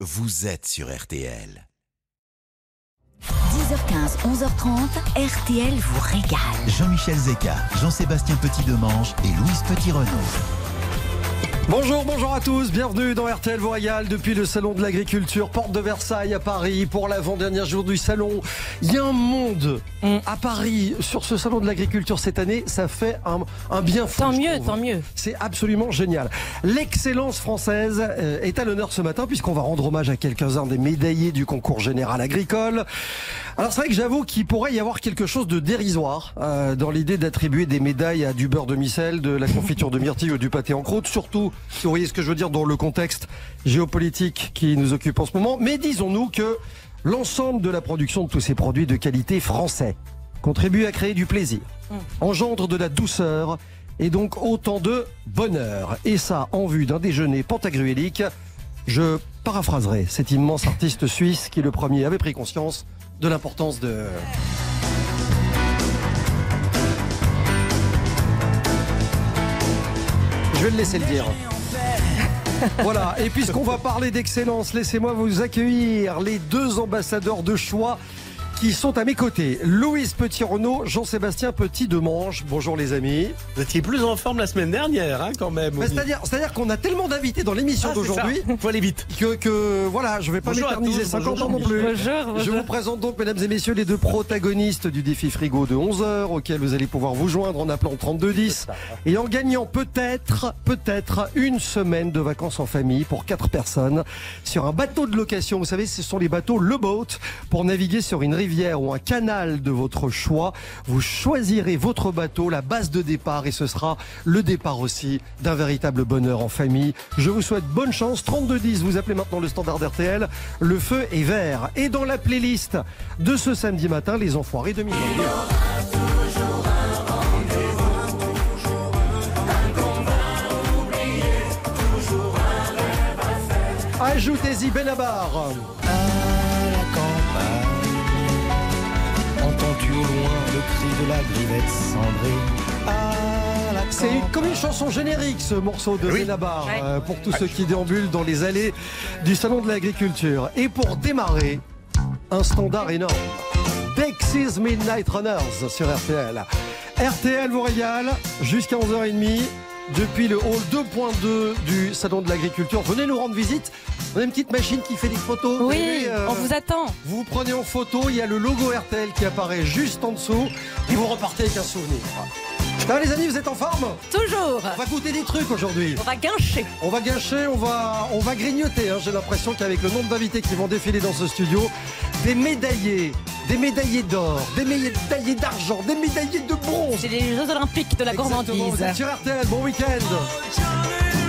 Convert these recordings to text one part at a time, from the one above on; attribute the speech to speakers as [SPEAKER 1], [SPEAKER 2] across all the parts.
[SPEAKER 1] vous êtes sur RTL.
[SPEAKER 2] 10h15, 11h30, RTL vous régale.
[SPEAKER 1] Jean-Michel Zeka, Jean-Sébastien Petit-Demange et Louise Petit-Renaud.
[SPEAKER 3] Bonjour, bonjour à tous, bienvenue dans RTL Royal depuis le Salon de l'Agriculture, porte de Versailles à Paris pour l'avant-dernier jour du salon. Il y a un monde à Paris sur ce Salon de l'Agriculture cette année, ça fait un, un bien fou.
[SPEAKER 4] Tant mieux, tant mieux.
[SPEAKER 3] C'est absolument génial. L'excellence française euh, est à l'honneur ce matin puisqu'on va rendre hommage à quelques-uns des médaillés du concours général agricole. Alors c'est vrai que j'avoue qu'il pourrait y avoir quelque chose de dérisoire euh, dans l'idée d'attribuer des médailles à du beurre de micelle, de la confiture de myrtille ou du pâté en croûte, surtout si vous voyez ce que je veux dire dans le contexte géopolitique qui nous occupe en ce moment. Mais disons-nous que l'ensemble de la production de tous ces produits de qualité français contribue à créer du plaisir, engendre de la douceur et donc autant de bonheur. Et ça en vue d'un déjeuner pantagruélique. Je paraphraserai cet immense artiste suisse qui le premier avait pris conscience de l'importance de... Je vais le laisser le dire. Voilà, et puisqu'on va parler d'excellence, laissez-moi vous accueillir les deux ambassadeurs de choix qui sont à mes côtés. Louise Petit-Renaud, Jean-Sébastien Petit-Demange. Bonjour les amis.
[SPEAKER 5] Vous étiez plus en forme la semaine dernière, hein, quand même.
[SPEAKER 3] Mais C'est-à-dire, c'est-à-dire qu'on a tellement d'invités dans l'émission
[SPEAKER 5] Ah,
[SPEAKER 3] d'aujourd'hui.
[SPEAKER 5] Faut aller vite.
[SPEAKER 3] que, que voilà, je vais pas m'éterniser
[SPEAKER 5] tous,
[SPEAKER 3] 50 ans non plus.
[SPEAKER 4] Bonjour,
[SPEAKER 3] Je vous présente donc, mesdames et messieurs, les deux protagonistes du défi frigo de 11h, auquel vous allez pouvoir vous joindre en appelant 3210 et en gagnant peut-être, peut-être une semaine de vacances en famille pour quatre personnes sur un bateau de location. Vous savez, ce sont les bateaux Le Boat pour naviguer sur une ou un canal de votre choix. Vous choisirez votre bateau, la base de départ et ce sera le départ aussi d'un véritable bonheur en famille. Je vous souhaite bonne chance. 3210, vous appelez maintenant le standard RTL. Le feu est vert. Et dans la playlist de ce samedi matin, les enfoirés 2022. Ajoutez-y Benabar.
[SPEAKER 6] Au loin le cri de la grivette cendrée À la
[SPEAKER 3] C'est comme une chanson générique ce morceau de Benabar
[SPEAKER 4] Ouais.
[SPEAKER 3] euh, pour tous ceux qui déambulent dans les allées du salon de l'agriculture. Et pour démarrer, un standard énorme. Dexys Midnight Runners sur RTL. RTL vous régale jusqu'à 11h30 depuis le hall 2.2 du salon de l'agriculture. Venez nous rendre visite. On a une petite machine qui fait des photos. Vous
[SPEAKER 4] Oui,
[SPEAKER 3] euh,
[SPEAKER 4] on vous attend.
[SPEAKER 3] vous prenez en photo, il y a le logo RTL qui apparaît juste en dessous et vous repartez avec un souvenir. Va les amis, vous êtes en forme
[SPEAKER 4] Toujours.
[SPEAKER 3] On va goûter des trucs aujourd'hui.
[SPEAKER 4] On va guincher.
[SPEAKER 3] On va gâcher, on va, on va grignoter. hein. J'ai l'impression qu'avec le nombre d'invités qui vont défiler dans ce studio, des médaillés, des médaillés d'or, des médaillés d'argent, des médaillés de bronze.
[SPEAKER 4] C'est les Jeux Olympiques de la
[SPEAKER 3] Exactement,
[SPEAKER 4] gourmandise.
[SPEAKER 3] vous êtes sur RTL, bon week-end.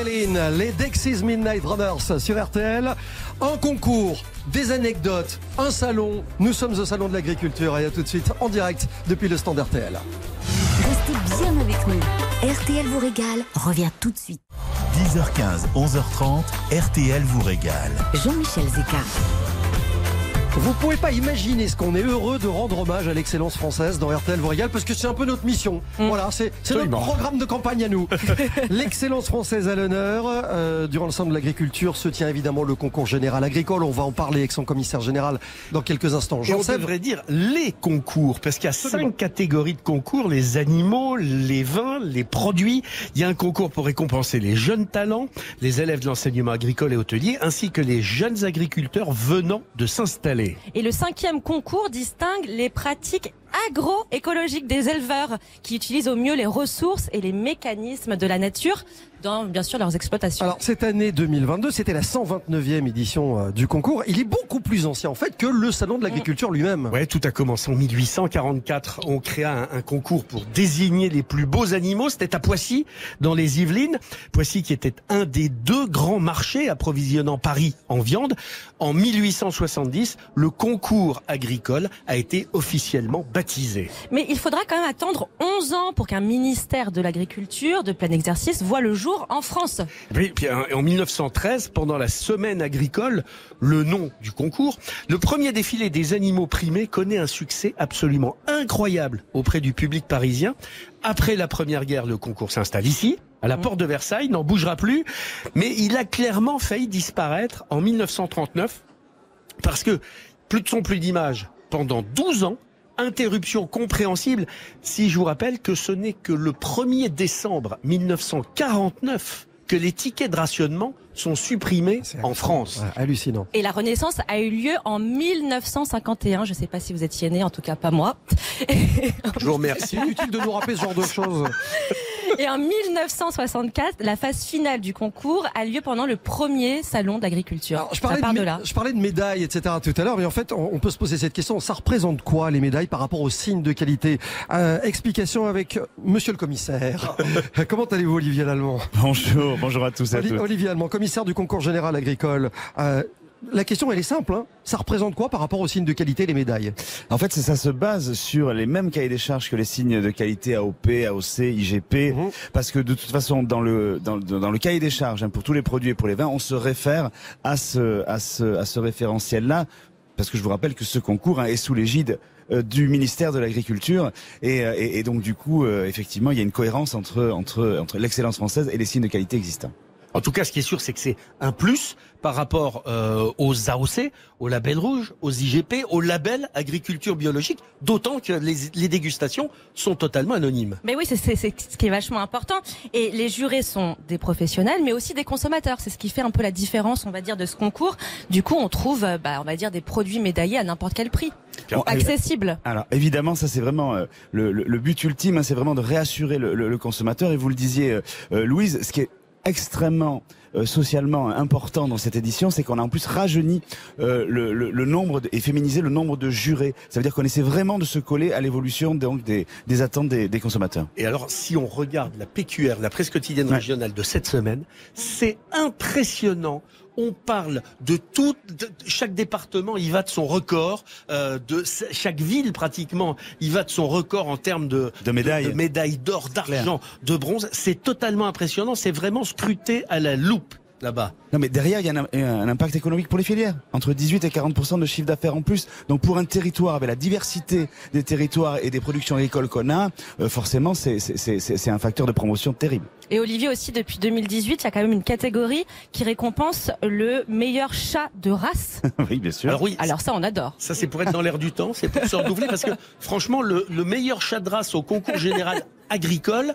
[SPEAKER 3] 1983, comme en Méline, les Dexys Midnight Runners sur RTL. Un concours, des anecdotes, un salon. Nous sommes au salon de l'agriculture et à tout de suite en direct depuis le stand RTL.
[SPEAKER 2] Restez bien avec nous. RTL vous régale revient tout de suite.
[SPEAKER 1] 10h15, 11h30, RTL vous régale.
[SPEAKER 2] Jean-Michel Zeka.
[SPEAKER 3] Vous pouvez pas imaginer ce qu'on est heureux de rendre hommage à l'excellence française dans RTL vous régale parce que c'est un peu notre mission. Voilà, c'est notre programme de campagne à nous. l'excellence française à l'honneur. Euh, durant le centre de l'agriculture se tient évidemment le concours général agricole. On va en parler avec son commissaire général dans quelques instants.
[SPEAKER 5] Et on devrait dire les concours, parce qu'il y a cinq catégories de concours, les animaux, les vins, les produits. Il y a un concours pour récompenser les jeunes talents, les élèves de l'enseignement agricole et hôtelier, ainsi que les jeunes agriculteurs venant de s'installer.
[SPEAKER 4] Et le cinquième concours distingue les pratiques agroécologiques des éleveurs qui utilisent au mieux les ressources et les mécanismes de la nature dans bien sûr leurs exploitations.
[SPEAKER 3] Alors cette année 2022, c'était la 129e édition euh, du concours. Il est beaucoup plus ancien en fait que le salon de l'agriculture lui-même.
[SPEAKER 5] Ouais, tout a commencé en 1844. On créa un, un concours pour désigner les plus beaux animaux. C'était à Poissy, dans les Yvelines. Poissy qui était un des deux grands marchés approvisionnant Paris en viande. En 1870, le concours agricole a été officiellement baptisé.
[SPEAKER 4] Mais il faudra quand même attendre 11 ans pour qu'un ministère de l'agriculture de plein exercice voit le jour en France.
[SPEAKER 5] Oui, puis en en 1913, pendant la semaine agricole, le nom du concours, le premier défilé des animaux primés connaît un succès absolument incroyable auprès du public parisien. Après la Première Guerre, le concours s'installe ici, à la porte de Versailles, n'en bougera plus, mais il a clairement failli disparaître en 1939 parce que plus de son, plus d'image pendant 12 ans. Interruption compréhensible si je vous rappelle que ce n'est que le 1er décembre 1949 que les tickets de rationnement sont supprimés en. France.
[SPEAKER 3] Ouais, hallucinant.
[SPEAKER 4] Et la Renaissance a eu lieu en 1951. Je ne sais pas si vous étiez né, en tout cas pas moi.
[SPEAKER 5] Je vous remercie.
[SPEAKER 3] C'est inutile de nous rappeler ce genre de choses.
[SPEAKER 4] Et en 1964, la phase finale du concours a lieu pendant le premier salon d'agriculture.
[SPEAKER 3] Je parlais, de,
[SPEAKER 4] de
[SPEAKER 3] mé-
[SPEAKER 4] là.
[SPEAKER 3] je parlais de médailles, etc. tout à l'heure, mais en fait, on, on peut se poser cette question. Ça représente quoi les médailles par rapport aux signes de qualité? Euh, Explication avec Monsieur le commissaire. Comment allez-vous, Olivier Lallemand?
[SPEAKER 7] Bonjour, bonjour à tous et à
[SPEAKER 3] Oli-
[SPEAKER 7] toutes.
[SPEAKER 3] Olivier Lallemand, commissaire du concours général agricole. Euh, la question, elle est simple. hein. Ça représente quoi par rapport aux signes de qualité, les médailles?
[SPEAKER 7] En fait, ça se base sur les mêmes cahiers des charges que les signes de qualité AOP, AOC, IGP,
[SPEAKER 3] Mhm.
[SPEAKER 7] parce que de toute façon, dans le dans, le- dans le cahier des charges hein, pour tous les produits et pour les vins, on se réfère à ce à ce à ce référentiel-là, parce que je vous rappelle que ce concours hein, est sous l'égide euh, du ministère de l'Agriculture et, euh, et, et donc du coup euh, effectivement il y a une cohérence entre entre entre l'excellence française et les signes de qualité existants.
[SPEAKER 5] En tout cas, ce qui est sûr, c'est que c'est un plus par rapport euh, aux AOC, aux labels rouges, aux IGP, aux labels agriculture biologique, d'autant que les, les dégustations sont totalement anonymes.
[SPEAKER 4] Mais oui, c'est c'est- c'est ce qui est vachement important. Et les jurés sont des professionnels, mais aussi des consommateurs. C'est ce qui fait un peu la différence, on va dire, de ce concours. Du coup, on trouve, euh, bah, on va dire, des produits médaillés à n'importe quel prix,
[SPEAKER 7] Bon,
[SPEAKER 4] accessible.
[SPEAKER 7] Alors évidemment, ça c'est vraiment euh, le, le- le but ultime, hein, c'est vraiment de réassurer le, le- le consommateur. Et vous le disiez, euh, euh, Louise, ce qui est extrêmement euh, socialement important dans cette édition, c'est qu'on a en plus rajeuni euh, le, le- le nombre de- et féminisé le nombre de jurés. Ça veut dire qu'on essaie vraiment de se coller à l'évolution donc des, des attentes des, des consommateurs.
[SPEAKER 5] Et alors, si on regarde la PQR, la presse quotidienne
[SPEAKER 7] Ouais.
[SPEAKER 5] régionale de cette semaine, c'est impressionnant. On parle de tout, de- chaque département, il va de son record, euh, de chaque ville pratiquement, il va de son record en termes de,
[SPEAKER 7] De médailles.
[SPEAKER 5] de médailles d'or, d'argent, de bronze. C'est totalement impressionnant. C'est vraiment scruté à la loupe là-bas.
[SPEAKER 7] Non mais derrière, il y a un, un impact économique pour les filières. Entre 18 et 40% de chiffre d'affaires en plus. Donc pour un territoire avec la diversité des territoires et des productions agricoles qu'on a, euh, forcément c'est c'est- c'est- c'est- c'est un facteur de promotion terrible.
[SPEAKER 4] Et Olivier aussi, depuis 2018, il y a quand même une catégorie qui récompense le meilleur chat de race.
[SPEAKER 7] oui, bien sûr.
[SPEAKER 5] Alors oui,
[SPEAKER 4] Alors ça, on adore.
[SPEAKER 5] Ça, c'est pour être dans l'air du temps, c'est pour se renouveler, parce que franchement, le, le meilleur chat de race au concours général agricole,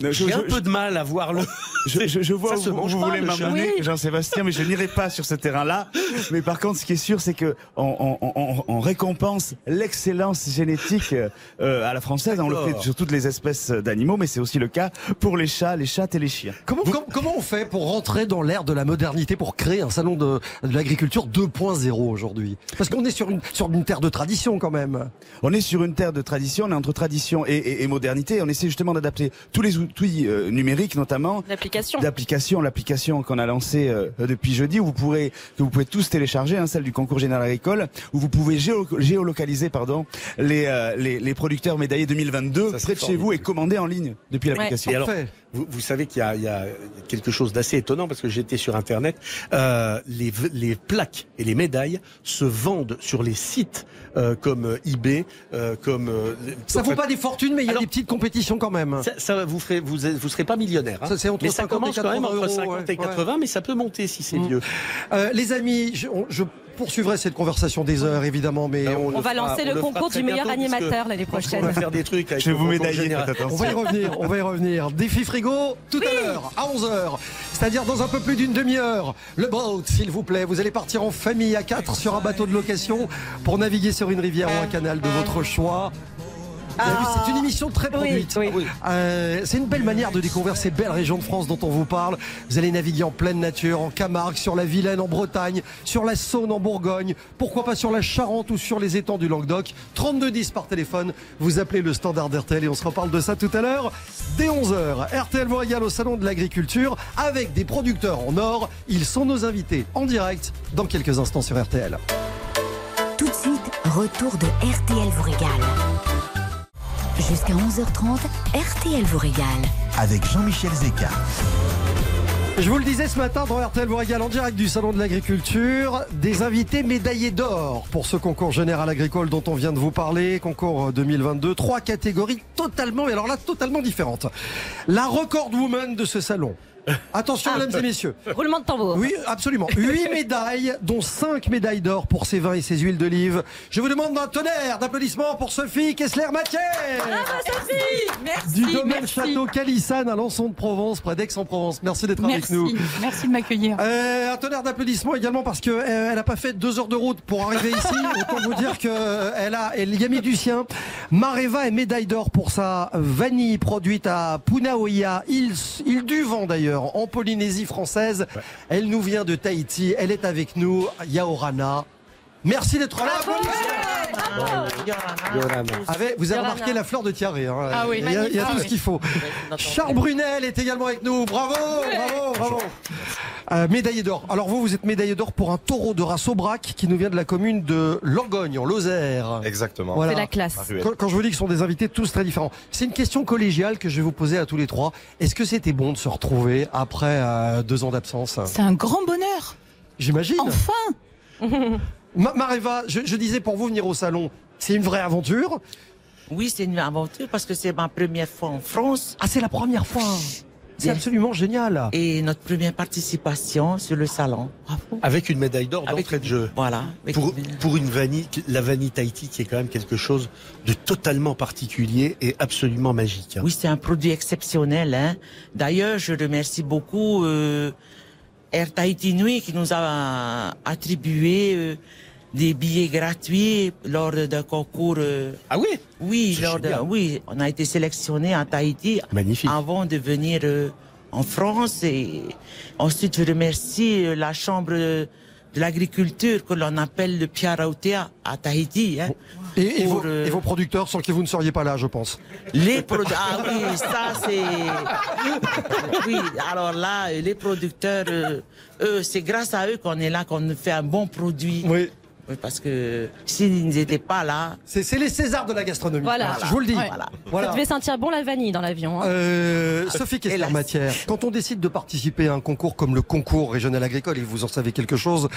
[SPEAKER 5] j'ai
[SPEAKER 7] je-
[SPEAKER 5] un peu de mal à voir le.
[SPEAKER 7] Je, je, je vois où vous, voulez m'amener,
[SPEAKER 4] Oui.
[SPEAKER 7] Jean-Sébastien, mais je n'irai pas sur ce terrain-là. Mais par contre, ce qui est sûr, c'est que on, on- on- on récompense l'excellence génétique euh, à la française. On le fait sur toutes les espèces d'animaux, mais c'est aussi le cas pour les chats, les chattes et les chiens.
[SPEAKER 3] comment, com- comment on fait pour rentrer dans l'ère de la modernité, pour créer un salon de, de l'agriculture 2.0 aujourd'hui? Parce qu'on est sur une, sur une terre de tradition quand même.
[SPEAKER 7] On est sur une terre de tradition, on est entre tradition et, et- et modernité. On essaie justement d'adapter tous les ou- outil euh, numérique notamment
[SPEAKER 4] L'application.
[SPEAKER 7] d'application, l'application qu'on a lancée euh, depuis jeudi, où vous pourrez que vous pouvez tous télécharger, hein, celle du concours général agricole, où vous pouvez géo- géolocaliser pardon les, euh, les les producteurs médaillés 2022
[SPEAKER 5] Ça, c'est
[SPEAKER 7] près de chez vous et commander en ligne depuis l'application.
[SPEAKER 5] Vous, vous savez qu'il y a, il y a quelque chose d'assez étonnant parce que j'étais sur Internet. Euh, les, les plaques et les médailles se vendent sur les sites euh, comme euh, eBay, euh, comme. euh,
[SPEAKER 3] Ça vaut pas des fortunes, mais il y a
[SPEAKER 5] Alors-
[SPEAKER 3] des petites compétitions quand même.
[SPEAKER 5] Ça, ça vous ferez, vous, vous serez pas millionnaire. hein.
[SPEAKER 3] Ça, c'est entre
[SPEAKER 5] mais ça
[SPEAKER 3] 50 et
[SPEAKER 5] commence quand même
[SPEAKER 3] 80
[SPEAKER 5] entre
[SPEAKER 3] euros,
[SPEAKER 5] 50 et
[SPEAKER 3] ouais,
[SPEAKER 5] 80, mais ça peut monter si c'est
[SPEAKER 3] Mm.
[SPEAKER 5] vieux.
[SPEAKER 3] Euh, les amis, je, on- je poursuivrai cette conversation des heures évidemment, mais on,
[SPEAKER 5] le
[SPEAKER 4] va
[SPEAKER 5] fera-
[SPEAKER 4] lancer
[SPEAKER 5] on
[SPEAKER 4] le concours du meilleur animateur l'année
[SPEAKER 5] On va
[SPEAKER 4] prochaine.
[SPEAKER 5] faire des trucs avec
[SPEAKER 7] Je vais vous médailler, faites
[SPEAKER 3] on va y revenir, on va y revenir. Défi frigo tout à l'heure, à 11h. C'est-à-dire dans un peu plus d'une demi-heure. Le boat, s'il vous plaît. Vous allez partir en famille à 4 sur un bateau de location pour naviguer sur une rivière ou un canal de votre choix. Vu, C'est une émission très produite.
[SPEAKER 4] oui.
[SPEAKER 5] Oui.
[SPEAKER 3] Euh, c'est une belle manière de découvrir ces belles régions de France dont on vous parle. Vous allez naviguer en pleine nature, en Camargue, sur la Vilaine en Bretagne, sur la Saône en Bourgogne, pourquoi pas sur la Charente ou sur les étangs du Languedoc. 3210 par téléphone, vous appelez le standard d'RTL et on se reparle de ça tout à l'heure. Dès 11h, RTL vous régale au Salon de l'Agriculture avec des producteurs en or. Ils sont nos invités en direct dans quelques instants sur RTL.
[SPEAKER 2] Tout de suite, retour de RTL vous régale. Jusqu'à 11h30, RTL vous régale.
[SPEAKER 1] Avec Jean-Michel Zeka.
[SPEAKER 3] Je vous le disais ce matin dans RTL vous régale en direct du Salon de l'Agriculture, des invités médaillés d'or pour ce concours général agricole dont on vient de vous parler, concours 2022. Trois catégories totalement, et alors là, totalement différentes. La record woman de ce salon. Attention, mesdames et messieurs.
[SPEAKER 4] Roulement de tambour.
[SPEAKER 3] Oui, absolument. Huit médailles, dont cinq médailles d'or pour ses vins et ses huiles d'olive. Je vous demande un tonnerre d'applaudissements pour Sophie Kessler-Matière.
[SPEAKER 8] Merci,
[SPEAKER 3] Du domaine
[SPEAKER 8] merci.
[SPEAKER 3] Château Calissane à Lançon de Provence, près d'Aix-en-Provence. Merci d'être avec nous.
[SPEAKER 8] merci de m'accueillir.
[SPEAKER 3] Euh, un tonnerre d'applaudissements également parce que euh, elle a pas fait deux heures de route pour arriver ici. Autant vous dire que euh, elle a, elle y a mis du sien. Mareva est médaille d'or pour sa vanille produite à Punaoia, île, île du vent d'ailleurs, en Polynésie française. Elle nous vient de Tahiti. Elle est avec nous, Yaorana. Merci d'être là. Avec- vous avez remarqué la fleur de tiaré. Hein.
[SPEAKER 8] Ah oui,
[SPEAKER 3] il y a, il y a
[SPEAKER 8] magnifique.
[SPEAKER 3] tout ce qu'il faut. Charles Brunel est également avec nous. Bravo, bravo, bravo. Euh, médaillé d'or. Alors vous, vous êtes médaillé d'or pour un taureau de race Aubrac qui nous vient de la commune de Langogne, en Lozère.
[SPEAKER 9] Exactement.
[SPEAKER 3] Voilà.
[SPEAKER 4] C'est la classe.
[SPEAKER 3] Quand, quand je vous dis que ce sont des invités tous très différents, c'est une question collégiale que je vais vous poser à tous les trois. Est-ce que c'était bon de se retrouver après euh, deux ans d'absence?
[SPEAKER 8] C'est un grand bonheur.
[SPEAKER 3] J'imagine.
[SPEAKER 8] Enfin
[SPEAKER 3] Ma- Mareva, je, je disais pour vous venir au salon, c'est une vraie aventure.
[SPEAKER 10] Oui, c'est une aventure parce que c'est ma première fois en France
[SPEAKER 3] Ah, c'est la première fois. C'est absolument génial.
[SPEAKER 10] et notre première participation sur le salon. Bravo.
[SPEAKER 5] Avec une médaille d'or
[SPEAKER 10] Avec-
[SPEAKER 5] d'entrée de jeu.
[SPEAKER 10] Voilà.
[SPEAKER 5] Pour,
[SPEAKER 10] une-
[SPEAKER 5] pour une vanille, la vanille Tahiti qui est quand même quelque chose de totalement particulier et absolument magique. hein.
[SPEAKER 10] Oui, c'est un produit exceptionnel. Hein. D'ailleurs, je remercie beaucoup euh, Air Tahiti Nui qui nous a attribué euh, des billets gratuits lors d'un concours. euh,
[SPEAKER 5] Ah oui?
[SPEAKER 10] Oui, lors de, oui, on a été sélectionné à Tahiti
[SPEAKER 5] Magnifique.
[SPEAKER 10] avant de venir euh, en France. Et ensuite, je remercie la Chambre de l'agriculture que l'on appelle le Piarautea à Tahiti. Hein,
[SPEAKER 3] Et, vos, et vos producteurs sans qui vous ne seriez pas là, je pense.
[SPEAKER 10] les produits. Ah oui, ça c'est. Oui, alors là, les producteurs, euh, eux, c'est grâce à eux qu'on est là, qu'on fait un bon produit.
[SPEAKER 3] Oui.
[SPEAKER 10] Oui, Parce que s'ils n'étaient pas là,
[SPEAKER 3] C'est les Césars de la gastronomie.
[SPEAKER 4] Voilà.
[SPEAKER 3] Je vous le dis.
[SPEAKER 8] Ouais.
[SPEAKER 10] voilà.
[SPEAKER 4] Ça
[SPEAKER 3] Voilà.
[SPEAKER 4] devait sentir bon la vanille dans l'avion. hein.
[SPEAKER 3] Euh, Sophie Kessler
[SPEAKER 10] Hélas.
[SPEAKER 3] Matière, quand on décide de participer à un concours comme le concours régional agricole, et vous en savez quelque chose,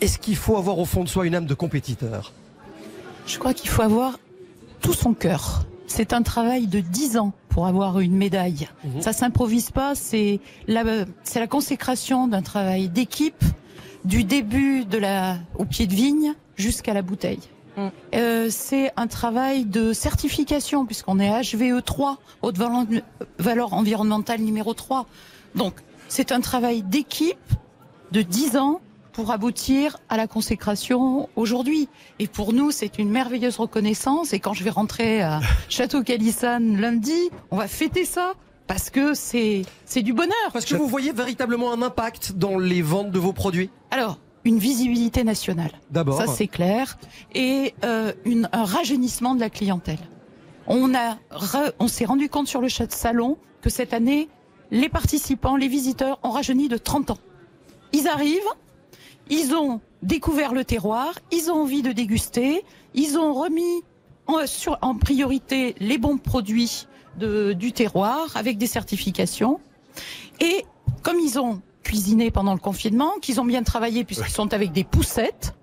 [SPEAKER 3] est-ce qu'il faut avoir au fond de soi une âme de compétiteur?
[SPEAKER 8] Je crois qu'il faut avoir tout son cœur. C'est un travail de 10 ans pour avoir une médaille.
[SPEAKER 3] Mhm.
[SPEAKER 8] Ça s'improvise pas, c'est la, c'est la consécration d'un travail d'équipe du début de la, au pied de vigne jusqu'à la bouteille.
[SPEAKER 4] Mm.
[SPEAKER 8] Euh, c'est un travail de certification puisqu'on est HVE3, haute valeur, valeur environnementale numéro 3. Donc, c'est un travail d'équipe de 10 ans pour aboutir à la consécration aujourd'hui. Et pour nous, c'est une merveilleuse reconnaissance. Et quand je vais rentrer à Château Calissane lundi, on va fêter ça parce que c'est c'est du bonheur.
[SPEAKER 3] Parce que vous voyez véritablement un impact dans les ventes de vos produits?
[SPEAKER 8] Alors, une visibilité nationale.
[SPEAKER 3] D'abord.
[SPEAKER 8] Ça, c'est clair. Et euh, une, un rajeunissement de la clientèle. On a, re- on s'est rendu compte sur le chat de salon que cette année, les participants, les visiteurs ont rajeuni de 30 ans. Ils arrivent, ils ont découvert le terroir, ils ont envie de déguster, ils ont remis en, sur, en priorité les bons produits de, du terroir avec des certifications. Et comme ils ont cuisiné pendant le confinement, qu'ils ont bien travaillé puisqu'ils sont avec des poussettes,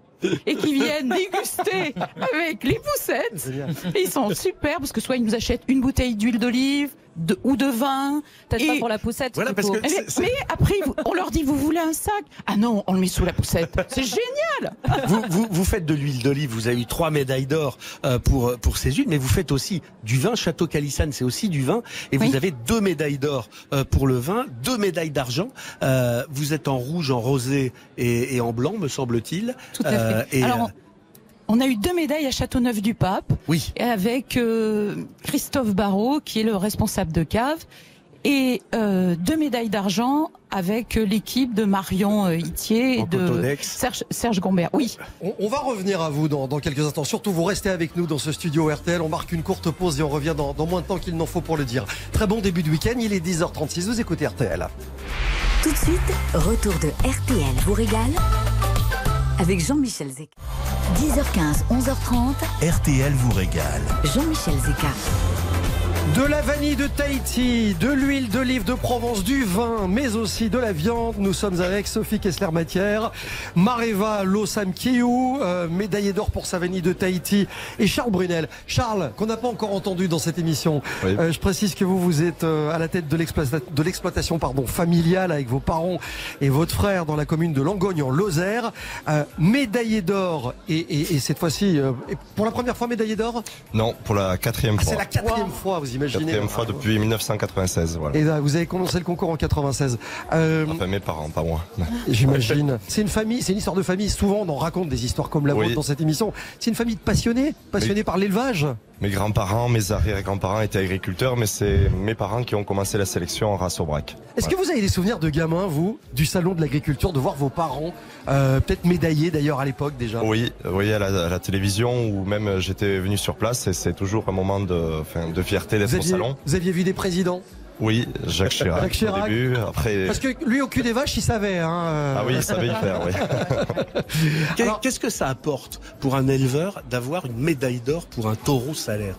[SPEAKER 8] et qui viennent déguster avec les poussettes. Et ils sont super parce que soit ils nous achètent une bouteille d'huile d'olive de- ou de vin.
[SPEAKER 4] Peut-être
[SPEAKER 8] Et-
[SPEAKER 4] pas pour la poussette.
[SPEAKER 5] Voilà, parce que-
[SPEAKER 8] mais,
[SPEAKER 5] c'est-
[SPEAKER 8] mais après, on leur dit, vous voulez un sac? Ah non, on le met sous la poussette. C'est génial
[SPEAKER 5] vous, vous, vous faites de l'huile d'olive, vous avez eu trois médailles d'or euh, pour, pour ces huiles, mais vous faites aussi du vin. Château Calissane, c'est aussi du vin. Et
[SPEAKER 8] Oui.
[SPEAKER 5] vous avez deux médailles d'or euh, pour le vin, deux médailles d'argent. Euh, vous êtes en rouge, en rosé et, et en blanc, me semble-t-il.
[SPEAKER 8] Tout à fait.
[SPEAKER 5] Euh, et,
[SPEAKER 8] Alors,
[SPEAKER 5] euh,
[SPEAKER 8] on a eu deux médailles à Châteauneuf-du-Pape
[SPEAKER 5] oui.
[SPEAKER 8] avec euh, Christophe Barrault, qui est le responsable de cave, et euh, deux médailles d'argent avec euh, l'équipe de Marion Itier et de. Serge, Serge Gombert. Oui,
[SPEAKER 3] On, on va revenir à vous dans, dans quelques instants. Surtout, vous restez avec nous dans ce studio RTL. On marque une courte pause et on revient dans, dans moins de temps qu'il n'en faut pour le dire. Très bon début de week-end. Il est 10h36. Vous écoutez RTL.
[SPEAKER 2] Tout de suite, retour de RTL vous régale avec Jean-Michel Zeka. 10h15, 11h30,
[SPEAKER 1] RTL vous régale.
[SPEAKER 2] Jean-Michel Zeka.
[SPEAKER 3] De la vanille de Tahiti, de l'huile d'olive de Provence, du vin, mais aussi de la viande. Nous sommes avec Sophie Kessler-Matière, Mareva Losam Kiou, euh, médaillé d'or pour sa vanille de Tahiti, et Charles Brunel. Charles, qu'on n'a pas encore entendu dans cette émission.
[SPEAKER 9] Oui.
[SPEAKER 3] Euh, je précise que vous, vous êtes euh, à la tête de l'exploita- de l'exploitation pardon, familiale avec vos parents et votre frère dans la commune de Langogne en Lozère. Euh, médaillé d'or, et, et- et cette fois-ci, euh, pour la première fois médaillé d'or?
[SPEAKER 9] Non, pour la quatrième
[SPEAKER 3] Ah,
[SPEAKER 9] fois.
[SPEAKER 3] C'est la quatrième fois, vous imaginez
[SPEAKER 9] Quatrième fois depuis 1996, voilà.
[SPEAKER 3] Et là, vous avez commencé le concours en 96. Euh,
[SPEAKER 9] Enfin, mes parents, pas moi.
[SPEAKER 3] J'imagine. C'est une famille, c'est une histoire de famille. Souvent, on en raconte des histoires comme la
[SPEAKER 9] Oui.
[SPEAKER 3] vôtre dans cette émission. C'est une famille de passionnés, passionnés
[SPEAKER 9] Oui.
[SPEAKER 3] par l'élevage.
[SPEAKER 9] Mes grands-parents, mes arrière-grands-parents étaient agriculteurs, mais c'est mes parents qui ont commencé la sélection en race au braque.
[SPEAKER 3] Est-ce que vous avez des souvenirs de gamin, vous, du salon de l'agriculture, de voir vos parents, euh, peut-être médaillés d'ailleurs à l'époque déjà?
[SPEAKER 9] Oui, oui, à la, à la télévision ou même euh, j'étais venu sur place et c'est toujours un moment de, enfin, de fierté d'être au salon.
[SPEAKER 3] vous aviez vu des présidents?
[SPEAKER 9] Oui, Jacques Chirac,
[SPEAKER 3] Jacques Chirac.
[SPEAKER 9] au début, après.
[SPEAKER 3] Parce que lui, au cul des vaches, il savait. Hein, euh.
[SPEAKER 9] Ah oui, il savait y faire, oui.
[SPEAKER 5] Qu'est-ce que ça apporte pour un éleveur d'avoir une médaille d'or pour un taureau salaire?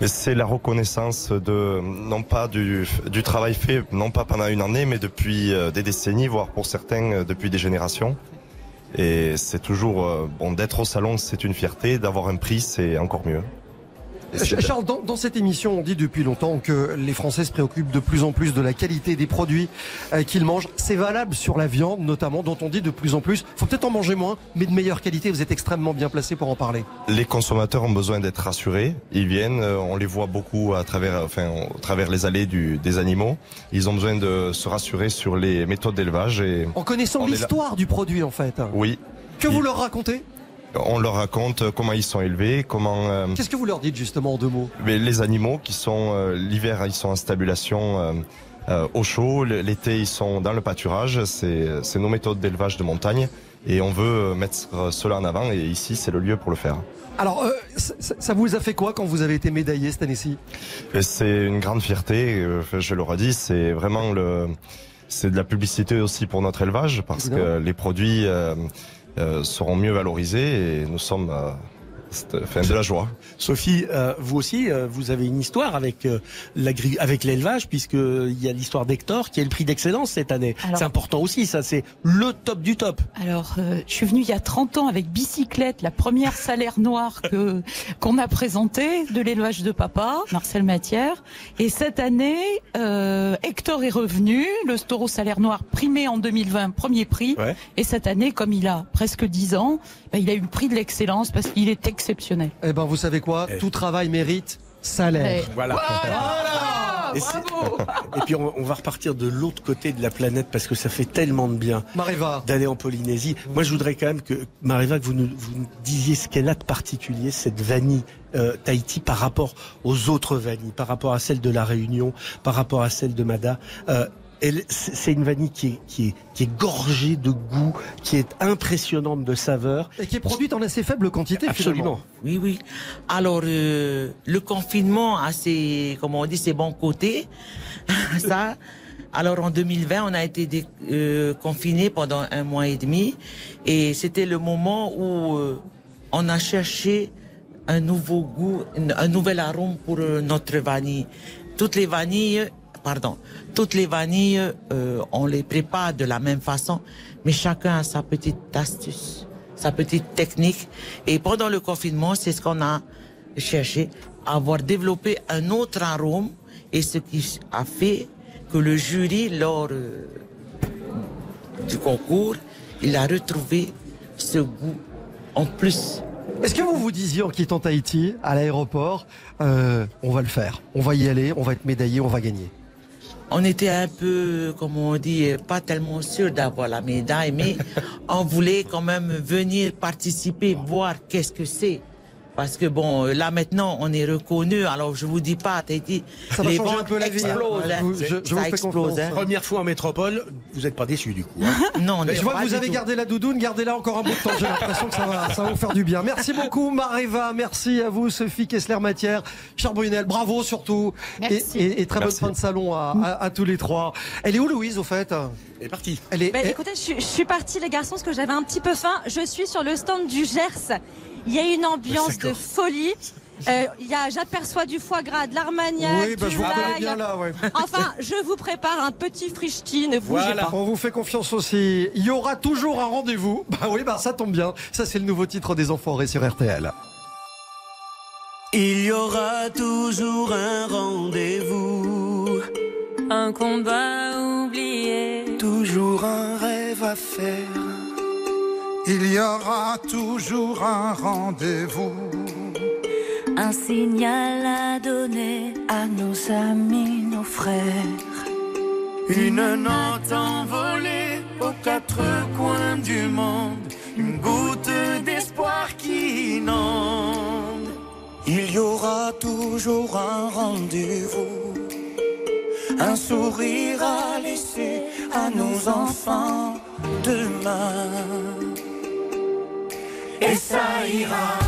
[SPEAKER 9] Mais c'est la reconnaissance de non pas du, du travail fait, non pas pendant une année, mais depuis euh, des décennies, voire pour certains euh, depuis des générations. Et c'est toujours bon d'être au salon, c'est une fierté, d'avoir un prix, c'est encore mieux.
[SPEAKER 3] Charles, dans, dans cette émission, on dit depuis longtemps que les Français se préoccupent de plus en plus de la qualité des produits euh, qu'ils mangent. C'est valable sur la viande, notamment, dont on dit de plus en plus. Faut peut-être en manger moins, mais de meilleure qualité. Vous êtes extrêmement bien placé pour en parler.
[SPEAKER 9] Les consommateurs ont besoin d'être rassurés. Ils viennent, euh, on les voit beaucoup à travers, enfin, au travers les allées du, des animaux. Ils ont besoin de se rassurer sur les méthodes d'élevage et
[SPEAKER 3] En connaissant l'histoire du produit, en fait.
[SPEAKER 9] oui,
[SPEAKER 3] Que vous leur racontez?
[SPEAKER 9] On leur raconte comment ils sont élevés, comment euh,
[SPEAKER 3] Qu'est-ce que vous leur dites justement en deux mots?
[SPEAKER 9] mais les animaux qui sont euh, l'hiver ils sont en stabulation euh, au chaud, l'été ils sont dans le pâturage. C'est nos méthodes d'élevage de montagne et on veut mettre cela en avant et ici c'est le lieu pour le faire.
[SPEAKER 3] Alors, euh, ça, vous a fait quoi quand vous avez été médaillé cette année-ci?
[SPEAKER 9] C'est une grande fierté, je le redis, c'est vraiment le, c'est de la publicité aussi pour notre élevage parce
[SPEAKER 3] Évidemment.
[SPEAKER 9] que les produits euh, seront mieux valorisés et nous sommes, euh, enfin, de la joie.
[SPEAKER 5] Sophie, euh, vous aussi, euh, vous avez une histoire avec euh, l'agri- avec l'élevage, puisque il y a l'histoire d'Hector qui est le prix d'excellence cette année. C'est important aussi, ça, c'est le top du top.
[SPEAKER 8] Alors, euh, je suis venue il y a 30 ans avec Bicyclette, la première salaire noire que qu'on a présentée de l'élevage de papa, Marcel Matière. Et cette année, euh, Hector est revenu, le taureau salaire noir primé en 2020, premier prix.
[SPEAKER 5] Ouais.
[SPEAKER 8] Et cette année, comme il a presque 10 ans, ben, il a eu le prix de l'excellence parce qu'il est exceptionnel.
[SPEAKER 3] Eh ben, vous savez quoi?
[SPEAKER 5] Eh.
[SPEAKER 3] Tout travail mérite salaire.
[SPEAKER 8] Et-
[SPEAKER 5] Voilà.
[SPEAKER 8] Voilà
[SPEAKER 5] Et c'est-
[SPEAKER 8] Bravo
[SPEAKER 5] Et puis on, on va repartir de l'autre côté de la planète parce que ça fait tellement de bien d'aller en Polynésie. Moi, je voudrais quand même que Mariva, que vous nous, vous nous disiez ce qu'elle a de particulier cette vanille euh, Tahiti par rapport aux autres vanilles, par rapport à celle de la Réunion, par rapport à celle de Mada. Euh, C'est une vanille qui est, qui, est, qui est gorgée de goût, qui est impressionnante de saveur.
[SPEAKER 3] Et qui est produite en assez faible quantité
[SPEAKER 5] Absolument.
[SPEAKER 10] Oui, oui. Alors, euh, le confinement a ses, comment on dit, ses bons côtés. Ça. Alors en 2020, on a été euh, confiné pendant un mois et demi, et c'était le moment où euh, on a cherché un nouveau goût, un nouvel arôme pour euh, notre vanille. Toutes les vanilles, pardon, toutes les vanilles, euh, on les prépare de la même façon, mais chacun a sa petite astuce, sa petite technique. Et pendant le confinement, c'est ce qu'on a cherché, avoir développé un autre arôme, et ce qui a fait que le jury, lors euh, du concours, il a retrouvé ce goût en plus
[SPEAKER 3] est-ce que vous vous disiez en quittant Tahiti à l'aéroport, euh, on va le faire, on va y aller, on va être médaillé, on va gagner?
[SPEAKER 10] On était un peu, comme on dit, pas tellement sûr d'avoir la médaille, mais on voulait quand même venir participer, voir qu'est-ce que c'est. Parce que bon, là maintenant, on est reconnu. Alors je vous dis pas, dit,
[SPEAKER 3] les ventes un peu la vie, hein.
[SPEAKER 10] Hein.
[SPEAKER 3] Je, ça explose. Hein.
[SPEAKER 5] Première fois en métropole, vous n'êtes pas déçu du coup.
[SPEAKER 10] non,
[SPEAKER 3] je vois que vous avez gardé la doudoune, gardez-la encore un bout de temps. J'ai l'impression que ça va, ça va vous faire du bien. Merci beaucoup, Mareva. Merci à vous, Sophie Kessler-Matière, Charles Brunel. Bravo surtout. Et, et, très bonne fin de salon à, à, tous les trois. Elle est où, Louise, au fait?
[SPEAKER 5] Elle est partie.
[SPEAKER 4] Elle est. Bah, écoutez, je, je suis partie, les garçons, parce que j'avais un petit peu faim. Je suis sur le stand du Gers. Il y a une ambiance de folie. Euh, il y a, j'aperçois du foie gras, de l'armagnac,
[SPEAKER 3] oui, bah, je vous bien là, ouais.
[SPEAKER 4] Enfin, je vous prépare un petit frichti, ne bougez
[SPEAKER 3] voilà.
[SPEAKER 4] pas.
[SPEAKER 3] On vous fait confiance aussi. Il y aura toujours un rendez-vous. Bah oui, bah ça tombe bien. Ça, c'est le nouveau titre des Enfoirés sur RTL.
[SPEAKER 11] Il y aura toujours un rendez-vous.
[SPEAKER 12] Un combat oublié.
[SPEAKER 11] Toujours un rêve à faire
[SPEAKER 13] il y aura toujours un rendez-vous.
[SPEAKER 12] Un signal à donner à nos amis, nos frères.
[SPEAKER 11] Une note envolée aux quatre coins du monde. Une goutte d'espoir qui inonde. Il y aura toujours un rendez-vous. Un sourire à laisser à nos enfants demain et ça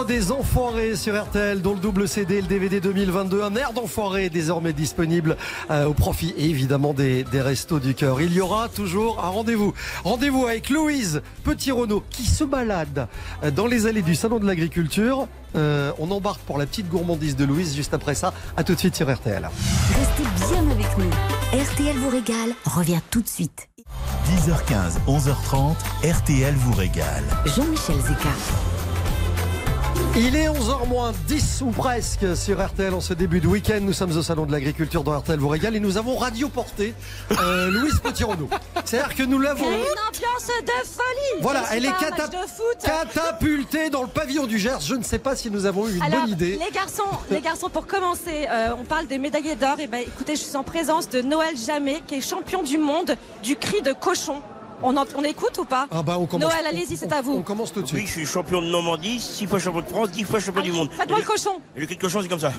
[SPEAKER 3] titre des Enfoirés sur RTL, dont le double CD, le DVD 2022, un air d'enfoiré désormais disponible euh, au profit évidemment des, restos du cœur. Il y aura toujours un rendez-vous. Rendez-vous avec Louise Petit-Renault qui se balade euh, dans les allées du Salon de l'Agriculture. Euh, on embarque pour la petite gourmandise de Louise juste après ça. À tout de suite sur RTL.
[SPEAKER 2] Restez bien avec nous. RTL vous régale revient tout de suite.
[SPEAKER 1] 10h15, 11h30, RTL vous régale.
[SPEAKER 2] Jean-Michel Zeka.
[SPEAKER 3] Il est 11h moins 10 ou presque sur RTL en ce début de week-end. Nous sommes au Salon de l'Agriculture dans RTL vous régale et nous avons radioporté euh, Louise Petit-Renaud. C'est-à-dire que nous l'avons...
[SPEAKER 4] Quelle ambiance de folie
[SPEAKER 3] Voilà, elle est catapultée dans le pavillon du Gers. Je ne sais pas si nous avons eu une
[SPEAKER 4] Alors,
[SPEAKER 3] bonne idée.
[SPEAKER 4] les garçons, les garçons, pour commencer, euh, on parle des médaillés d'or. Et ben, écoutez, je suis en présence de Noël Jamais, qui est champion du monde du cri de cochon. On, en- on écoute ou pas
[SPEAKER 3] Ah bah on commence.
[SPEAKER 4] Noël, allez-y, c'est à vous.
[SPEAKER 3] On commence tout de
[SPEAKER 14] Oui,
[SPEAKER 3] suite.
[SPEAKER 14] je suis champion de Normandie, six fois champion de France, dix fois champion du monde.
[SPEAKER 4] Faites-moi le cochon.
[SPEAKER 14] Et le cri de cochon, c'est comme ça.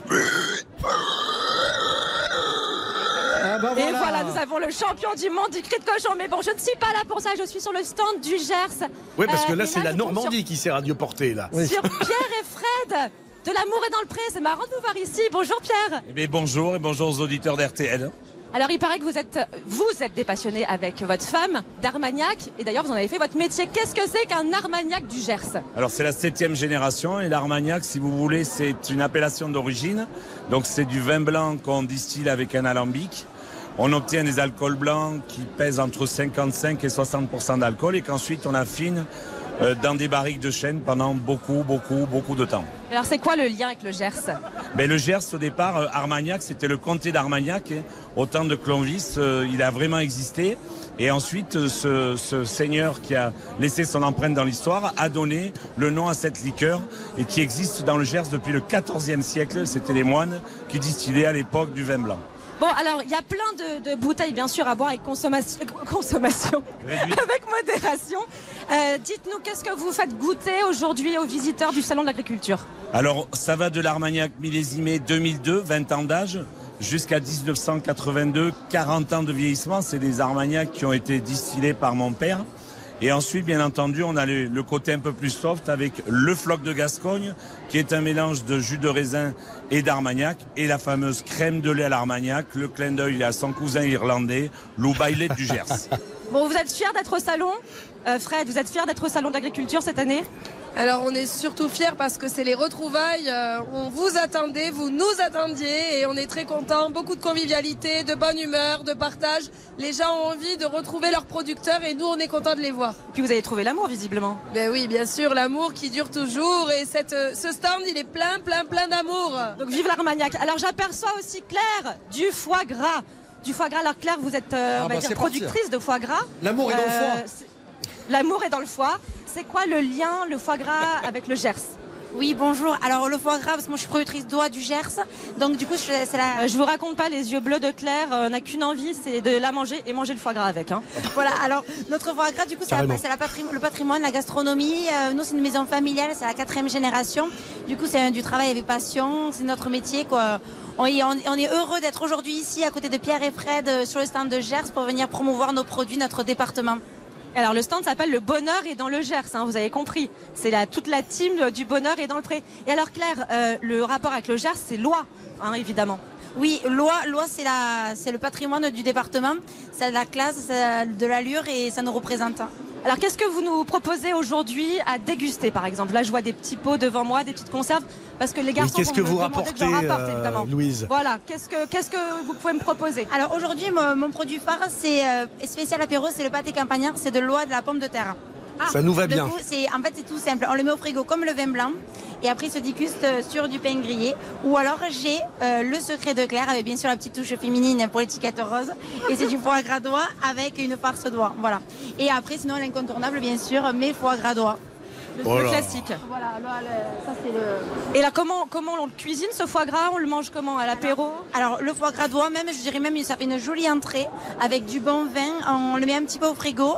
[SPEAKER 3] Ah bah
[SPEAKER 4] Et voilà, nous avons le champion du monde du cri de cochon. Mais bon, je ne suis pas là pour ça. Je suis sur le stand du Gers.
[SPEAKER 5] Oui, parce que
[SPEAKER 4] Euh,
[SPEAKER 5] là, c'est la Normandie qui s'est radioportée, là.
[SPEAKER 4] Sur, sur Pierre et Fred. De l'amour est dans le pré. C'est marrant de vous voir ici. Bonjour Pierre.
[SPEAKER 15] Eh bien, bonjour et bonjour aux auditeurs d'RTL.
[SPEAKER 4] Alors, il paraît que vous êtes, vous êtes des passionnés avec votre femme d'Armagnac. Et d'ailleurs, vous en avez fait votre métier. Qu'est-ce que c'est qu'un Armagnac du Gers?
[SPEAKER 15] Alors, c'est la septième génération et l'Armagnac, si vous voulez, c'est une appellation d'origine. Donc, c'est du vin blanc qu'on distille avec un alambic. On obtient des alcools blancs qui pèsent entre 55 et 60% d'alcool et qu'ensuite on affine euh, dans des barriques de chêne pendant beaucoup, beaucoup, beaucoup de temps.
[SPEAKER 4] Alors, c'est quoi le lien avec le Gers?
[SPEAKER 15] Mais le Gers, au départ, euh, Armagnac, c'était le comté d'Armagnac. Au temps de Clovis, euh, il a vraiment existé. Et ensuite, ce, ce seigneur qui a laissé son empreinte dans l'histoire a donné le nom à cette liqueur et qui existe dans le Gers depuis le XIVe siècle. C'était les moines qui distillaient à l'époque du vin blanc.
[SPEAKER 4] Bon, alors, il y a plein de, de bouteilles, bien sûr, à boire avec consommation, consommation avec modération. Euh, Dites-nous, qu'est-ce que vous faites goûter aujourd'hui aux visiteurs du Salon de l'Agriculture?
[SPEAKER 15] Alors, ça va de l'Armagnac millésimé 2002, 20 ans d'âge, jusqu'à 1982, 40 ans de vieillissement. C'est des Armagnacs qui ont été distillés par mon père. Et ensuite, bien entendu, on a le, côté un peu plus soft avec le floc de Gascogne, qui est un mélange de jus de raisin et d'Armagnac, et la fameuse crème de lait à l'Armagnac, le clin d'œil à son cousin irlandais, Lou Bailey du Gers.
[SPEAKER 4] Bon, vous êtes fiers d'être au Salon? Euh, Fred, vous êtes fier d'être au Salon de l'Agriculture cette année?
[SPEAKER 16] Alors on est surtout fiers parce que c'est les retrouvailles. Euh, on vous attendait, vous nous attendiez et on est très contents. Beaucoup de convivialité, de bonne humeur, de partage. Les gens ont envie de retrouver leurs producteurs et nous on est contents de les voir.
[SPEAKER 4] Puis vous avez trouvé l'amour visiblement.
[SPEAKER 16] Ben oui, bien sûr, l'amour qui dure toujours et cette, euh, ce stand il est plein, plein, plein d'amour.
[SPEAKER 4] Donc vive l'Armagnac. Alors j'aperçois aussi Claire du foie gras. Du foie gras. Alors Claire, vous êtes euh,
[SPEAKER 3] Ah
[SPEAKER 4] on va
[SPEAKER 3] bah,
[SPEAKER 4] dire productrice de foie gras.
[SPEAKER 3] L'amour est dans le foie.
[SPEAKER 4] L'amour est dans le foie. C'est quoi le lien, le foie gras, avec le Gers?
[SPEAKER 17] Oui, bonjour. Alors le foie gras, parce que moi je suis productrice d'oie du Gers, donc du coup je- c'est la.
[SPEAKER 4] Euh, je vous raconte pas les yeux bleus de Claire, euh, on n'a qu'une envie, c'est de la manger et manger le foie gras avec. Hein.
[SPEAKER 17] Voilà. Alors notre foie gras, du coup c'est la-
[SPEAKER 4] Carrément.
[SPEAKER 17] c'est la patrim- le patrimoine, la gastronomie. Euh, nous c'est une maison familiale, c'est la quatrième génération. Du coup c'est un- du travail avec passion, c'est notre métier quoi. On est, on est- on est heureux d'être aujourd'hui ici à côté de Pierre et Fred euh, sur le stand de Gers pour venir promouvoir nos produits, notre département.
[SPEAKER 4] Alors le stand s'appelle Le Bonheur est dans le Gers, hein, vous avez compris. C'est la, toute la team du Bonheur est dans le Pré. Et alors Claire, euh, le rapport avec le Gers, c'est loi, hein, évidemment.
[SPEAKER 17] Oui, loi, loi c'est la, c'est le patrimoine du département, c'est la classe, c'est de l'allure et ça nous représente.
[SPEAKER 4] Alors qu'est-ce que vous nous proposez aujourd'hui à déguster par exemple? Là je vois des petits pots devant moi, des petites conserves, parce que les garçons
[SPEAKER 5] qu'est-ce
[SPEAKER 4] vont
[SPEAKER 5] que
[SPEAKER 4] me
[SPEAKER 5] vous
[SPEAKER 4] demander que j'en
[SPEAKER 5] rapportez,
[SPEAKER 4] rapporte,
[SPEAKER 5] euh,
[SPEAKER 4] évidemment.
[SPEAKER 5] Louise?
[SPEAKER 4] Voilà, qu'est-ce que, qu'est-ce que vous pouvez me proposer?
[SPEAKER 17] Alors aujourd'hui, mon, mon produit phare, c'est euh, spécial apéro, c'est le pâté campagnard, c'est de l'oie de la pomme de terre.
[SPEAKER 5] Ça nous va bien.
[SPEAKER 17] c'est en fait c'est tout simple. On le met au frigo comme le vin blanc et après il se déguste euh, sur du pain grillé. Ou alors j'ai euh, le secret de Claire avec bien sûr la petite touche féminine pour l'étiquette rose et c'est du foie gras d'oie avec une farce d'oie. Voilà. Et après sinon l'incontournable bien sûr mes foie gras d'oie.
[SPEAKER 4] Le, classique.
[SPEAKER 17] Voilà, là, le- ça c'est le.
[SPEAKER 4] Et là comment, comment on le cuisine ce foie gras? On le mange comment? À l'apéro?
[SPEAKER 17] Alors le foie gras d'oie même, je dirais même ça fait une jolie entrée avec du bon vin. On le met un petit peu au frigo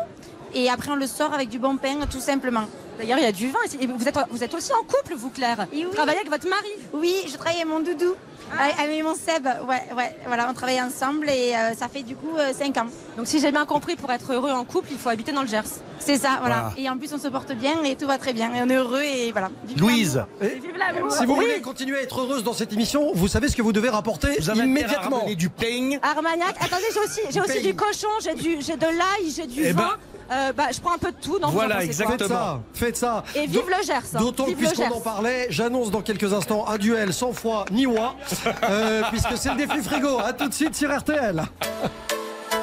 [SPEAKER 17] et après on le sort avec du bon pain tout simplement.
[SPEAKER 4] D'ailleurs, il y a du vin ici. Et vous êtes, vous êtes aussi en couple, vous, Claire
[SPEAKER 17] Et oui.
[SPEAKER 4] Travaillez avec votre mari
[SPEAKER 17] Oui, je travaille avec mon doudou, avec- avec mon Seb. Ouais, ouais, voilà, on travaille ensemble et euh, ça fait du coup 5 ans.
[SPEAKER 4] Donc, si j'ai bien compris, pour être heureux en couple, il faut habiter dans le Gers.
[SPEAKER 17] C'est ça, voilà.
[SPEAKER 5] Voilà.
[SPEAKER 17] Et en plus, on se porte bien et tout va très bien. Et on est heureux et voilà. Vive
[SPEAKER 5] Louise,
[SPEAKER 3] Et
[SPEAKER 4] Vive
[SPEAKER 3] si vous
[SPEAKER 4] Oui.
[SPEAKER 3] voulez continuer à être heureuse dans cette émission, vous savez ce que vous devez rapporter
[SPEAKER 5] vous
[SPEAKER 3] immédiatement.
[SPEAKER 5] du pain.
[SPEAKER 4] Armagnac. Attendez, j'ai aussi, j'ai aussi du cochon, j'ai du, j'ai de l'ail, j'ai du
[SPEAKER 5] Eh
[SPEAKER 4] vin.
[SPEAKER 5] ben-
[SPEAKER 4] Euh, bah, je prends un peu de tout. Non,
[SPEAKER 5] Voilà,
[SPEAKER 4] quoi
[SPEAKER 3] Faites
[SPEAKER 5] exactement.
[SPEAKER 3] ça, faites ça.
[SPEAKER 4] Et vive le Gers. hein.
[SPEAKER 3] D'autant
[SPEAKER 4] le
[SPEAKER 3] puisqu'on en parlait, j'annonce dans quelques instants un duel sans foi ni oie. Euh, puisque c'est le défi frigo. À tout de suite sur RTL.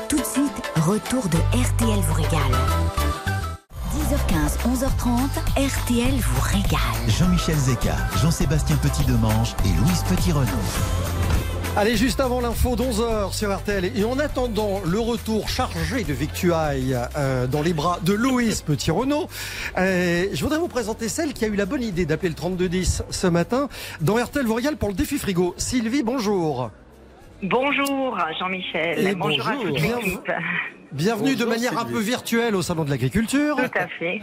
[SPEAKER 2] Tout de suite, retour de RTL vous régale. 10h15, 11h30, RTL vous régale.
[SPEAKER 1] Jean-Michel Zeka, Jean-Sébastien Petit-Demange et Louise Petit-Renaud.
[SPEAKER 3] Allez, juste avant l'info d'11h sur RTL, et en attendant le retour chargé de victuailles euh, dans les bras de Louise Petit-Renaud, euh, je voudrais vous présenter celle qui a eu la bonne idée d'appeler le 3210 ce matin dans RTL régale pour le défi frigo. Sylvie, bonjour.
[SPEAKER 18] Bonjour Jean-Michel,
[SPEAKER 3] Et
[SPEAKER 18] bonjour, à toute
[SPEAKER 3] Bienvenue.
[SPEAKER 18] l'équipe.
[SPEAKER 3] Bienvenue de
[SPEAKER 18] Bonjour,
[SPEAKER 3] manière un peu virtuelle au Salon de l'Agriculture.
[SPEAKER 18] Tout à fait.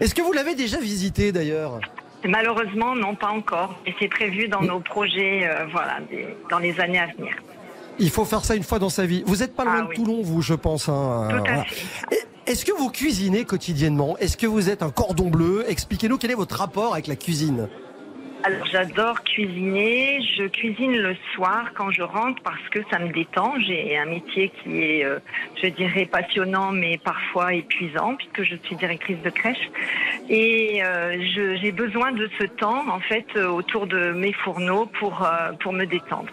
[SPEAKER 3] Est-ce que vous l'avez déjà visité d'ailleurs?
[SPEAKER 18] Malheureusement, non, pas encore. Et c'est prévu dans nos projets, euh, voilà, des- dans les années à venir.
[SPEAKER 3] Il faut faire ça une fois dans sa vie. Vous n'êtes pas loin de Toulon, vous, je pense. hein,
[SPEAKER 18] Tout à
[SPEAKER 3] voilà. Et- Est-ce que vous cuisinez quotidiennement? Est-ce que vous êtes un cordon bleu? Expliquez-nous quel est votre rapport avec la cuisine.
[SPEAKER 18] Alors j'adore cuisiner. Je cuisine le soir quand je rentre parce que ça me détend. J'ai un métier qui est, euh, je dirais, passionnant mais parfois épuisant puisque je suis directrice de crèche. Et euh, j'ai besoin de ce temps en fait euh, autour de mes fourneaux pour, euh, pour me détendre.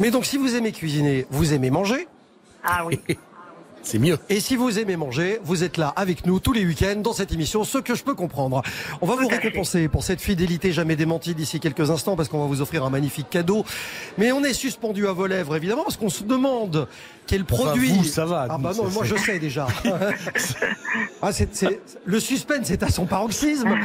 [SPEAKER 3] Mais donc, si vous aimez cuisiner, vous aimez manger?
[SPEAKER 18] Ah oui.
[SPEAKER 3] C'est mieux. Et si vous aimez manger, vous êtes là avec nous tous les week-ends dans cette émission, ce que je peux comprendre. On va vous récompenser pour cette fidélité jamais démentie d'ici quelques instants parce qu'on va vous offrir un magnifique cadeau. Mais on est suspendu à vos lèvres évidemment parce qu'on se demande quel
[SPEAKER 5] Enfin,
[SPEAKER 3] produit.
[SPEAKER 5] vous, ça va,
[SPEAKER 3] Ah bah non, moi je sais déjà. Ah, le suspense est à son paroxysme.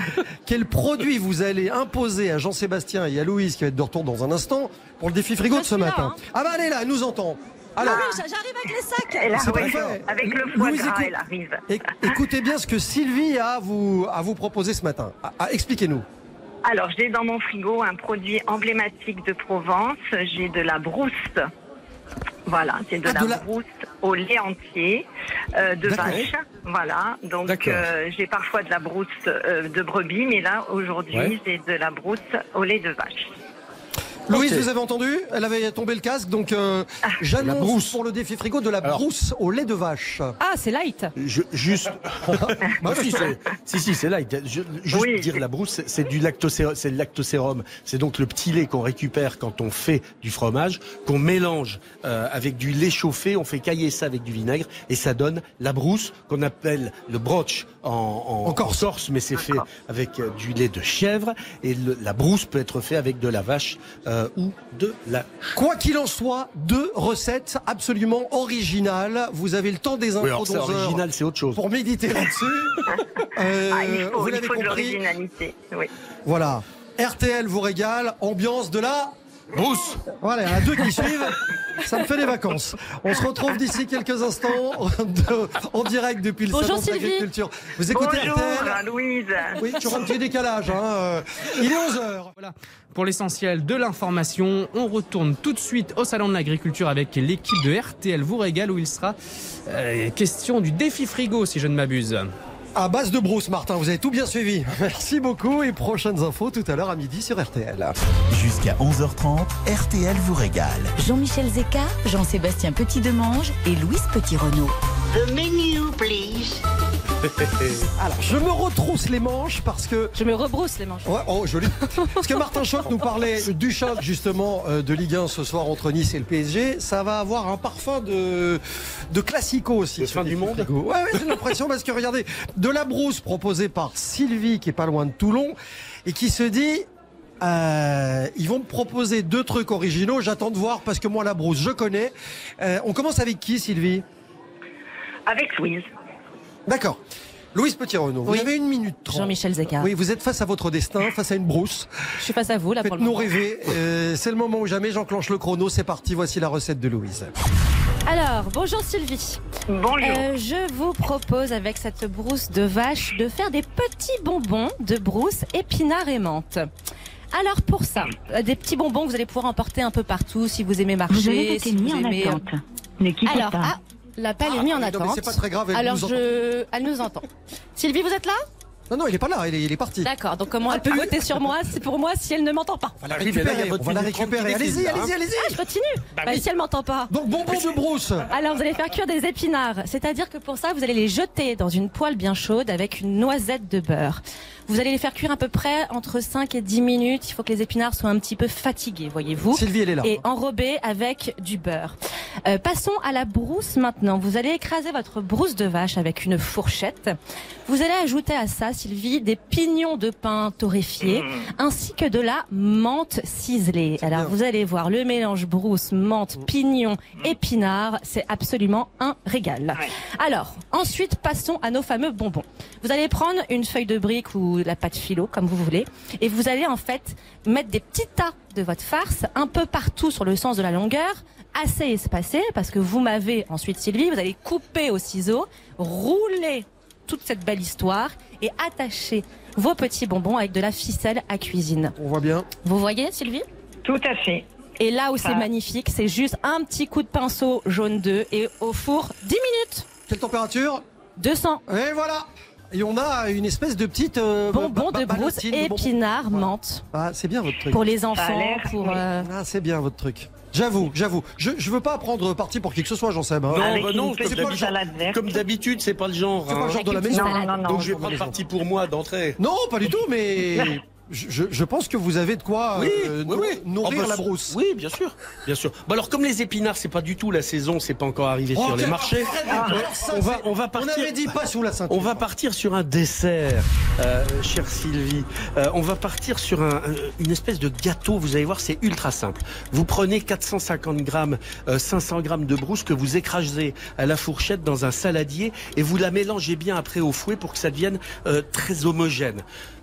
[SPEAKER 3] Quel produit vous allez imposer à Jean-Sébastien et à Louise qui va être de retour dans un instant pour le défi frigo de ce matin Ah bah elle est là, elle nous entend. Alors,
[SPEAKER 18] Ah
[SPEAKER 16] J'arrive avec les sacs.
[SPEAKER 18] Elle
[SPEAKER 3] C'est
[SPEAKER 18] arrive,
[SPEAKER 3] parfait.
[SPEAKER 18] avec le foie
[SPEAKER 3] Louise,
[SPEAKER 18] gras,
[SPEAKER 3] écoute-
[SPEAKER 18] elle arrive.
[SPEAKER 3] Éc- Écoutez bien ce que Sylvie a à vous, à vous proposer ce matin. Expliquez-nous.
[SPEAKER 18] Alors, j'ai dans mon frigo un produit emblématique de Provence. J'ai de la brousse. Voilà, c'est de,
[SPEAKER 3] Ah,
[SPEAKER 18] la
[SPEAKER 3] de la-
[SPEAKER 18] brousse au lait entier euh, de vache. Voilà, donc euh, j'ai parfois de la brousse euh, de brebis, mais là, aujourd'hui,
[SPEAKER 3] Ouais.
[SPEAKER 18] j'ai de la brousse au lait de vache.
[SPEAKER 3] Louise, vous avez entendu? Elle avait tombé le casque, donc euh,
[SPEAKER 18] Ah.
[SPEAKER 5] La
[SPEAKER 3] j'annonce
[SPEAKER 5] brousse.
[SPEAKER 3] pour le défi frigo de la
[SPEAKER 5] Alors-
[SPEAKER 3] brousse au lait de vache.
[SPEAKER 4] Ah, c'est light.
[SPEAKER 5] Je- juste. Bah si, c'est- si, si, c'est là. Je- juste
[SPEAKER 18] Oui,
[SPEAKER 5] dire la brousse, c'est- du lactosérum. C'est le lactosérum. C'est donc le petit lait qu'on récupère quand on fait du fromage, qu'on mélange euh, avec du lait chauffé. On fait cailler ça avec du vinaigre et ça donne la brousse qu'on appelle le broch en, en, en Corse. mais c'est fait avec euh, du lait de chèvre et le- la brousse peut être fait avec de la vache euh, ou de la
[SPEAKER 3] Quoi qu'il en soit, deux recettes absolument originales. Vous avez le temps des infos
[SPEAKER 5] Oui, alors, c'est
[SPEAKER 3] 11 heures
[SPEAKER 5] original, c'est autre chose.
[SPEAKER 3] pour méditer là-dessus. Euh,
[SPEAKER 18] Ah, il faut,
[SPEAKER 3] vous
[SPEAKER 18] il
[SPEAKER 3] l'avez compris.
[SPEAKER 18] Oui.
[SPEAKER 3] Voilà. RTL vous régale, ambiance de la brousse. Voilà, il y en a deux qui suivent. Ça me fait des vacances. On se retrouve d'ici quelques instants de- en direct depuis le
[SPEAKER 18] Bonjour,
[SPEAKER 3] salon de l'agriculture. Vous écoutez
[SPEAKER 18] Bonjour,
[SPEAKER 3] RTL
[SPEAKER 18] Louise.
[SPEAKER 3] Oui, tu un petit décalage. Hein. euh, Il est 11h.
[SPEAKER 19] Voilà. Pour l'essentiel de l'information, on retourne tout de suite au Salon de l'Agriculture avec l'équipe de RTL vous régale où il sera euh, question du défi frigo si je ne m'abuse.
[SPEAKER 3] À base de brousse, Martin, vous avez tout bien suivi. Merci beaucoup et prochaines infos tout à l'heure à midi sur RTL.
[SPEAKER 1] Jusqu'à 11h30, RTL vous régale.
[SPEAKER 2] Jean-Michel Zeka, Jean-Sébastien Petit-Demange et Louise Petit-Renaud.
[SPEAKER 1] The menu, please.
[SPEAKER 3] Alors, je me retrousse les manches parce que.
[SPEAKER 4] Je me rebrousse les manches.
[SPEAKER 3] Ouais, oh, joli. Parce que Martin Choc nous parlait du choc, justement, euh, de Ligue 1 ce soir entre Nice et le PSG. Ça va avoir un parfum de, de classico aussi.
[SPEAKER 5] fin du monde
[SPEAKER 3] Ouais, ouais, j'ai l'impression parce que regardez, de la brousse proposée par Sylvie, qui est pas loin de Toulon, et qui se dit. euh, ils vont me proposer deux trucs originaux. J'attends de voir parce que moi la brousse je connais. Euh, on commence avec qui Sylvie?
[SPEAKER 18] Avec Louise.
[SPEAKER 3] D'accord. Louise Petit-Renaud, vous
[SPEAKER 4] Oui.
[SPEAKER 3] avez une minute trente.
[SPEAKER 4] Jean-Michel Zeka.
[SPEAKER 3] Oui, vous êtes face à votre destin, face à une brousse.
[SPEAKER 4] Je suis face à vous là pour le
[SPEAKER 3] Faites-nous
[SPEAKER 4] moment.
[SPEAKER 3] rêver. Euh, c'est le moment où jamais j'enclenche le chrono. C'est parti. Voici la recette de Louise.
[SPEAKER 4] Alors, bonjour Sylvie.
[SPEAKER 18] Bonjour.
[SPEAKER 4] Euh, je vous propose avec cette brousse de vache de faire des petits bonbons de brousse épinards et menthe. Alors pour ça, euh, des petits bonbons que vous allez pouvoir emporter un peu partout si vous aimez marcher.
[SPEAKER 20] Vous avez été
[SPEAKER 4] si
[SPEAKER 20] mis
[SPEAKER 4] vous
[SPEAKER 20] en
[SPEAKER 4] aimez...
[SPEAKER 20] attente. Ne quittez
[SPEAKER 4] Alors,
[SPEAKER 20] pas.
[SPEAKER 4] ah, l'appel est mis en attente.
[SPEAKER 3] c'est pas très grave, elle
[SPEAKER 4] Alors
[SPEAKER 3] nous
[SPEAKER 4] je, elle nous entend. Sylvie, vous êtes là?
[SPEAKER 3] Non, non, il est pas là, il est, il est parti.
[SPEAKER 4] D'accord, donc comment elle peut voter sur moi C'est pour moi si elle ne m'entend pas?
[SPEAKER 3] On va la récupérer, on va la récupérer. Allez-y, allez-y, allez-y.
[SPEAKER 4] Ah, je continue. Bah, si elle m'entend pas.
[SPEAKER 3] Donc bonbons de brousse.
[SPEAKER 4] Alors vous allez faire cuire des épinards, c'est-à-dire que pour ça vous allez les jeter dans une poêle bien chaude avec une noisette de beurre. Vous allez les faire cuire à peu près entre 5 et 10 minutes. Il faut que les épinards soient un petit peu fatigués, voyez-vous.
[SPEAKER 3] Sylvie, elle est là.
[SPEAKER 4] Et enrobés avec du beurre. Euh, passons à la brousse maintenant. Vous allez écraser votre brousse de vache avec une fourchette. Vous allez ajouter à ça, Sylvie, des pignons de pain torréfiés ainsi que de la menthe ciselée. Alors vous allez voir le mélange brousse, menthe, pignon, épinards, c'est absolument un régal. Alors, ensuite passons à nos fameux bonbons. Vous allez prendre une feuille de brique ou la pâte philo comme vous voulez et vous allez en fait mettre des petits tas de votre farce un peu partout sur le sens de la longueur assez espacé parce que vous m'avez ensuite Sylvie, vous allez couper au ciseau, rouler toute cette belle histoire et attacher vos petits bonbons avec de la ficelle à cuisine.
[SPEAKER 3] On voit bien.
[SPEAKER 4] Vous voyez Sylvie?
[SPEAKER 18] Tout à fait.
[SPEAKER 4] Et là où c'est
[SPEAKER 18] Ah.
[SPEAKER 4] magnifique, c'est juste un petit coup de pinceau jaune d'œuf et au four 10 minutes.
[SPEAKER 3] Quelle température?
[SPEAKER 4] 200.
[SPEAKER 3] Et voilà Et on a une espèce de petite... euh,
[SPEAKER 4] Bonbons
[SPEAKER 3] ba-
[SPEAKER 4] de brousse, épinards, menthe.
[SPEAKER 3] Ah, c'est bien votre truc.
[SPEAKER 4] Pour les enfants, pour... euh,
[SPEAKER 3] Ah, c'est bien votre truc. J'avoue, j'avoue. Je, je veux pas prendre parti pour qui que ce soit, j'en sais.
[SPEAKER 5] Non, bah non, comme
[SPEAKER 3] c'est pas le genre.
[SPEAKER 5] d'habitude- comme d'habitude, c'est pas le genre.
[SPEAKER 3] C'est pas le
[SPEAKER 5] hein.
[SPEAKER 3] genre de la maison. Non, non, non.
[SPEAKER 5] Donc je vais prendre parti pour moi d'entrée.
[SPEAKER 3] Non, pas du tout, mais je, pense que vous avez de quoi
[SPEAKER 5] Oui,
[SPEAKER 3] euh,
[SPEAKER 5] oui,
[SPEAKER 3] nou-
[SPEAKER 5] oui.
[SPEAKER 3] nourrir
[SPEAKER 5] Oh, bah,
[SPEAKER 3] la brousse.
[SPEAKER 5] Oui, bien sûr, bien sûr. Bah alors comme les épinards, c'est pas du tout la saison, c'est pas encore arrivé
[SPEAKER 3] Oh,
[SPEAKER 5] sur les marchés.
[SPEAKER 3] dire ça,
[SPEAKER 5] on va, on
[SPEAKER 3] on
[SPEAKER 5] partir.
[SPEAKER 3] avait dit pas sous la ceinture.
[SPEAKER 5] On va partir sur un dessert, euh, chère Sylvie. Euh, on va partir sur un- euh, une espèce de gâteau. Vous allez voir, c'est ultra simple. Vous prenez 450 grammes, euh, 500 grammes de brousse que vous écrasez à la fourchette dans un saladier et vous la mélangez bien après au fouet pour que ça devienne euh, très homogène.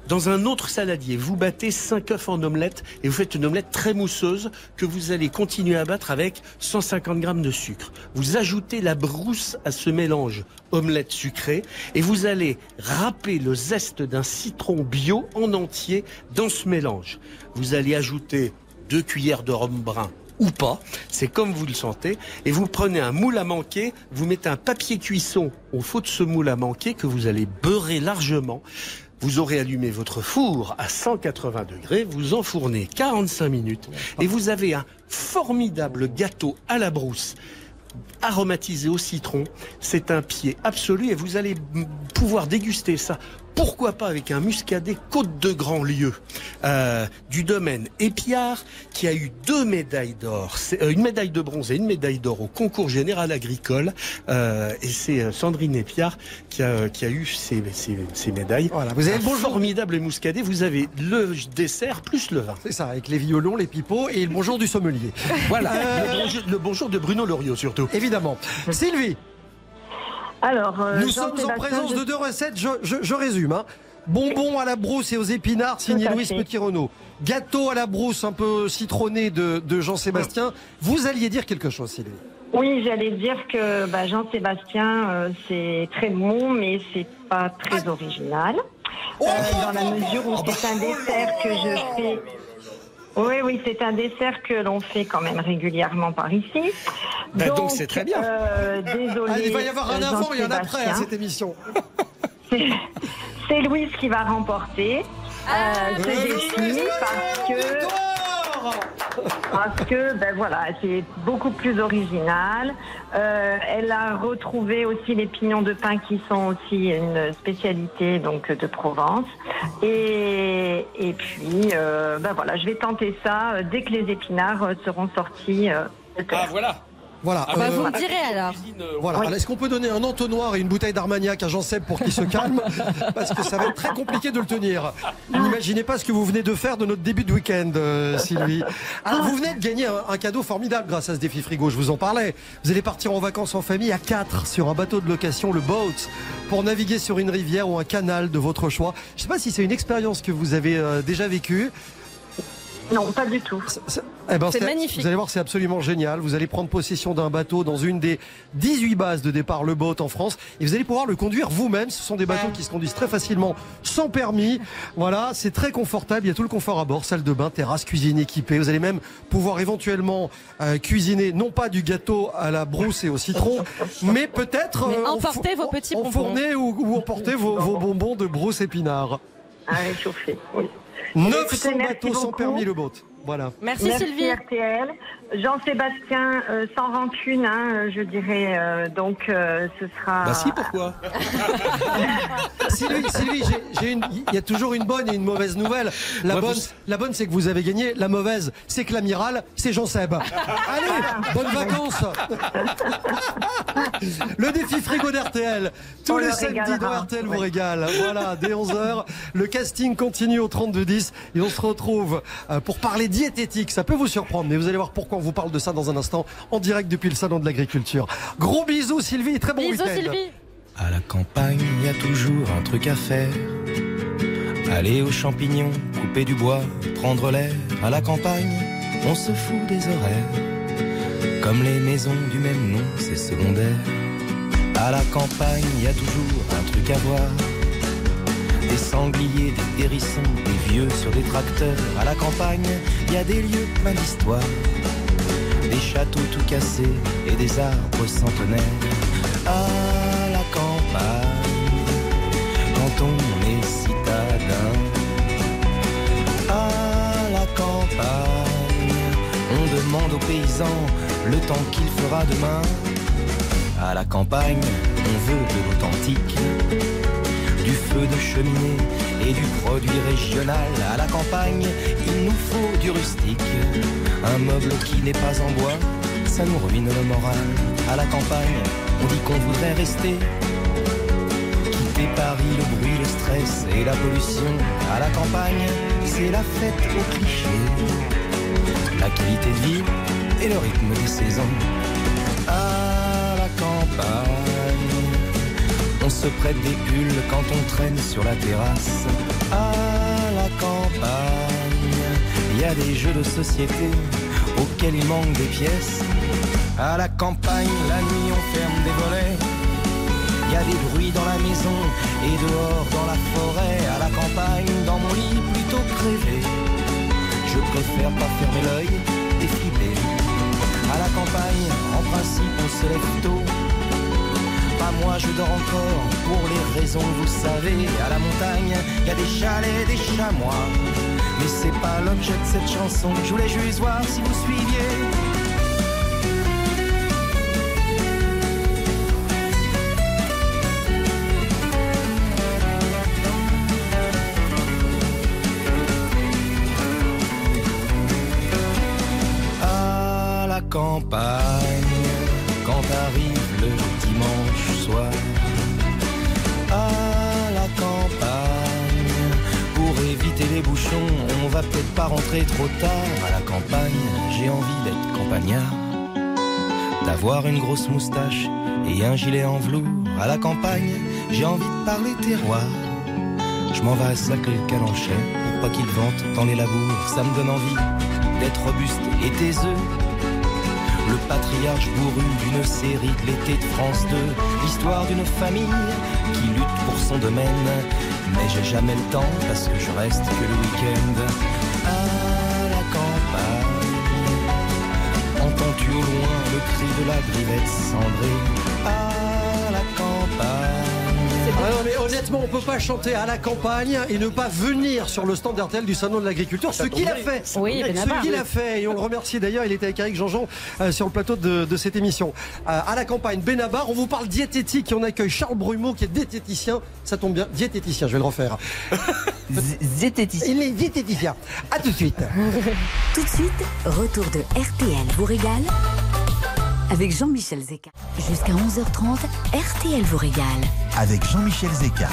[SPEAKER 5] Dans un autre saladier, vous battez 5 œufs en omelette et vous faites une omelette très mousseuse que vous allez continuer à battre avec 150 grammes de sucre. Vous ajoutez la brousse à ce mélange omelette sucrée et vous allez râper le zeste d'un citron bio en entier dans ce mélange. Vous allez ajouter deux cuillères de rhum brun ou pas, c'est comme vous le sentez, et vous prenez un moule à manquer, vous mettez un papier cuisson au fond de ce moule à manquer que vous allez beurrer largement. Vous aurez allumé votre four à 180 degrés, vous enfournez 45 minutes et vous avez un formidable gâteau à la brousse aromatisé au citron. C'est un pied absolu et vous allez pouvoir déguster ça. Pourquoi pas avec un muscadet Côte de Grandlieu euh, du domaine Épiard qui a eu deux médailles d'or, euh, une médaille de bronze et une médaille d'or au concours général agricole. Euh, et c'est euh, Sandrine Épiard qui a, qui a eu ces, ces, ces médailles.
[SPEAKER 3] Voilà, vous avez
[SPEAKER 5] Un
[SPEAKER 3] bonjour.
[SPEAKER 5] formidable muscadet. Vous avez le dessert plus le vin.
[SPEAKER 3] C'est ça, avec les violons, les pipeaux et le bonjour du sommelier.
[SPEAKER 5] Voilà,
[SPEAKER 3] Euh,
[SPEAKER 5] le, bonjour, le bonjour de Bruno Loriot surtout.
[SPEAKER 3] Évidemment. Sylvie,
[SPEAKER 18] Alors, euh,
[SPEAKER 3] nous sommes en présence
[SPEAKER 18] je-
[SPEAKER 3] de deux recettes, je, je- je résume. hein. Bonbons à la brousse et aux épinards, signé Louis
[SPEAKER 18] fait.
[SPEAKER 3] Petit-Renault. Gâteau à la brousse un peu citronné de, de Jean-Sébastien. Vous alliez dire quelque chose, Sylvie
[SPEAKER 18] Oui, j'allais dire que bah, Jean-Sébastien, euh, c'est très bon, mais c'est pas très original. Euh, dans la mesure où c'est un dessert que je fais. Oui, oui, c'est un dessert que l'on fait quand même régulièrement par ici.
[SPEAKER 5] Bah, donc c'est très bien.
[SPEAKER 18] euh, désolé.
[SPEAKER 3] Ah, il va y avoir un
[SPEAKER 18] euh,
[SPEAKER 3] avant et un après à
[SPEAKER 18] Jean-Sébastien.
[SPEAKER 3] cette émission.
[SPEAKER 18] C'est- Louise qui va remporter euh, ce défi parce que parce que ben voilà, c'est beaucoup plus original. Euh, elle a retrouvé aussi les pignons de pain qui sont aussi une spécialité donc de Provence. Et, et puis euh, ben voilà, je vais tenter ça euh, dès que les épinards seront sortis.
[SPEAKER 5] Ah voilà.
[SPEAKER 3] Voilà.
[SPEAKER 4] Bah,
[SPEAKER 3] euh,
[SPEAKER 4] vous me direz alors.
[SPEAKER 3] Voilà. Alors, Est-ce qu'on peut donner un entonnoir et une bouteille d'Armagnac à Jean Seb pour qu'il se calme Parce que ça va être très compliqué de le tenir. N'imaginez pas ce que vous venez de faire de notre début de week-end, euh, Sylvie. Alors, vous venez de gagner un, un cadeau formidable grâce à ce défi frigo. Je vous en parlais. Vous allez partir en vacances en famille à 4 sur un bateau de location, le Boat, pour naviguer sur une rivière ou un canal de votre choix. Je ne sais pas si c'est une expérience que vous avez euh, déjà vécue.
[SPEAKER 18] Non, pas du tout.
[SPEAKER 3] Eh ben,
[SPEAKER 4] C'est magnifique.
[SPEAKER 3] Vous allez voir, c'est absolument génial. Vous allez prendre possession d'un bateau dans une des 18 bases de départ Le Boat en France et vous allez pouvoir le conduire vous-même. Ce sont des bateaux qui se conduisent très facilement sans permis. Voilà, c'est très confortable. Il y a tout le confort à bord, salle de bain, terrasse, cuisine équipée. Vous allez même pouvoir éventuellement euh, cuisiner non pas du gâteau à la brousse et au citron, mais peut-être euh, fou-
[SPEAKER 4] vos petits bonbons.
[SPEAKER 3] ou, ou emporter vos, vos bonbons de brousse épinard.
[SPEAKER 18] À réchauffer, oui.
[SPEAKER 3] 900
[SPEAKER 18] Écoutez, merci
[SPEAKER 3] bateaux sans
[SPEAKER 18] beaucoup.
[SPEAKER 3] permis Le Boat. Voilà.
[SPEAKER 4] Merci, Sylvie.
[SPEAKER 18] RTL. Jean-Sébastien, euh, sans rancune, hein, je dirais. euh, donc, euh, ce sera.
[SPEAKER 5] Bah si, pourquoi
[SPEAKER 3] Sylvie, Sylvie, j'ai- j'ai une- il y a toujours une bonne et une mauvaise nouvelle. La bonne,
[SPEAKER 5] vous-
[SPEAKER 3] la bonne, c'est que vous avez gagné. La mauvaise, c'est que l'amiral, c'est Jean Seb. Allez, bonnes vacances. Le défi frigo d'RTL. Tous
[SPEAKER 18] On
[SPEAKER 3] les
[SPEAKER 18] le
[SPEAKER 3] samedis
[SPEAKER 18] régalera.
[SPEAKER 3] dans RTL vous régale. Voilà, dès 11h. Le casting continue au 32-10 et on se retrouve euh, pour parler diététique. Ça peut vous surprendre, mais vous allez voir pourquoi on vous parle de ça dans un instant en direct depuis le salon de l'agriculture. Gros bisous Sylvie très bon
[SPEAKER 4] Bisous,
[SPEAKER 3] week-end.
[SPEAKER 4] Sylvie.
[SPEAKER 6] À la campagne, il y a toujours un truc à faire. Aller aux champignons, couper du bois, prendre l'air. À la campagne, on se fout des horaires. Comme les maisons du même nom, c'est secondaire. À la campagne, il y a toujours un truc à voir. Des sangliers, des hérissons, des vieux sur des tracteurs. À la campagne, il y a des lieux pleins d'histoire. Des châteaux tout cassés et des arbres centenaires. À la campagne, quand on est citadin. À la campagne, on demande aux paysans le temps qu'il fera demain. À la campagne, on veut de l'authentique, du feu de cheminée et du produit régional. À la campagne, il nous faut du rustique, un meuble qui n'est pas en bois, ça nous ruine le moral. À la campagne, on dit qu'on voudrait rester. Quitter Paris, le bruit, le stress et la pollution. À la campagne, c'est la fête au cliché. La qualité de vie et le rythme des saisons. À la campagne, on se prête des pulls quand on traîne sur la terrasse. À la campagne, il y a des jeux de société auxquels il manque des pièces. À la campagne, la nuit on ferme des volets. Il y a des bruits dans la maison et dehors dans la forêt. À la campagne, dans mon lit plutôt crevé. Je préfère pas fermer l'œil et flipper. À la campagne, en principe, on se lève tôt. Moi, je dors encore pour les raisons vous savez. À la montagne, y a des chalets, des chamois. Mais c'est pas l'objet de cette chanson. Je voulais juste voir si vous suiviez. Trop tard. À la campagne, j'ai envie d'être campagnard, d'avoir une grosse moustache et un gilet en velours. À la campagne, j'ai envie de parler terroir. Je m'en vais à sacrer le calanchet pour pas qu'il vente dans les labours. Ça me donne envie d'être robuste et taiseux. Le patriarche bourru d'une série de l'été de France 2. L'histoire d'une famille qui lutte pour son domaine. Mais j'ai jamais le temps parce que je reste que le week-end. Entends-tu au loin le cri de la grivette cendrée.
[SPEAKER 3] Ah non, mais honnêtement, on peut pas chanter à la campagne et ne pas venir sur le stand RTL du salon de l'agriculture. Ce qu'il a fait.
[SPEAKER 4] Oui,
[SPEAKER 3] Ce qu'il a fait. Et on le remercie d'ailleurs. Il était avec Eric Jean-Jean euh, sur le plateau de, de cette émission. Euh, à la campagne, Benabar. On vous parle diététique et on accueille Charles Brumeau qui est diététicien. Ça tombe bien. Diététicien, je vais le refaire.
[SPEAKER 2] Diététicien.
[SPEAKER 3] Il est diététicien. À tout de suite.
[SPEAKER 2] Tout de suite, retour de RTL vous régale avec Jean-Michel Zeka. Jusqu'à 11h30, RTL vous régale.
[SPEAKER 1] Avec Jean-Michel Zeka.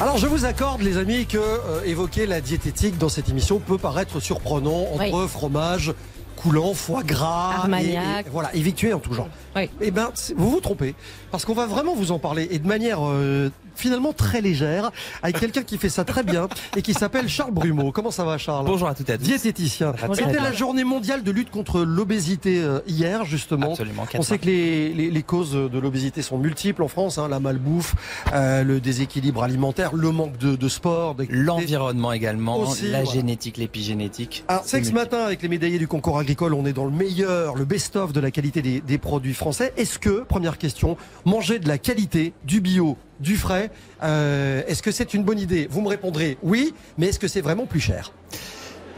[SPEAKER 3] Alors je vous accorde les amis que euh, évoquer la diététique dans cette émission peut paraître surprenant entre
[SPEAKER 4] Oui.
[SPEAKER 3] fromage coulant, foie gras,
[SPEAKER 4] Armagnac.
[SPEAKER 3] et- et- voilà, évictué en tout genre.
[SPEAKER 4] Oui.
[SPEAKER 3] Eh ben, vous vous trompez, parce qu'on va vraiment vous en parler et de manière euh, finalement très légère, avec quelqu'un qui fait ça très bien et qui s'appelle Charles Brumeau. Comment ça va, Charles?
[SPEAKER 20] Bonjour à toutes et à tous.
[SPEAKER 3] Diététicien. C'était la journée mondiale de lutte contre l'obésité euh, hier, justement.
[SPEAKER 20] Absolument,
[SPEAKER 3] On sait que les, les, les causes de l'obésité sont multiples en France, hein, la malbouffe, euh, le déséquilibre alimentaire, le manque de, de sport.
[SPEAKER 20] L'environnement également,
[SPEAKER 3] Aussi,
[SPEAKER 20] la génétique, l'épigénétique.
[SPEAKER 3] Alors, c'est que ce matin, avec les médaillés du concours agricole, on est dans le meilleur, le best-of de la qualité des, des produits français. Est-ce que, première question, manger de la qualité, du bio, du frais, euh, est-ce que c'est une bonne idée? Vous me répondrez oui, mais est-ce que c'est vraiment plus cher?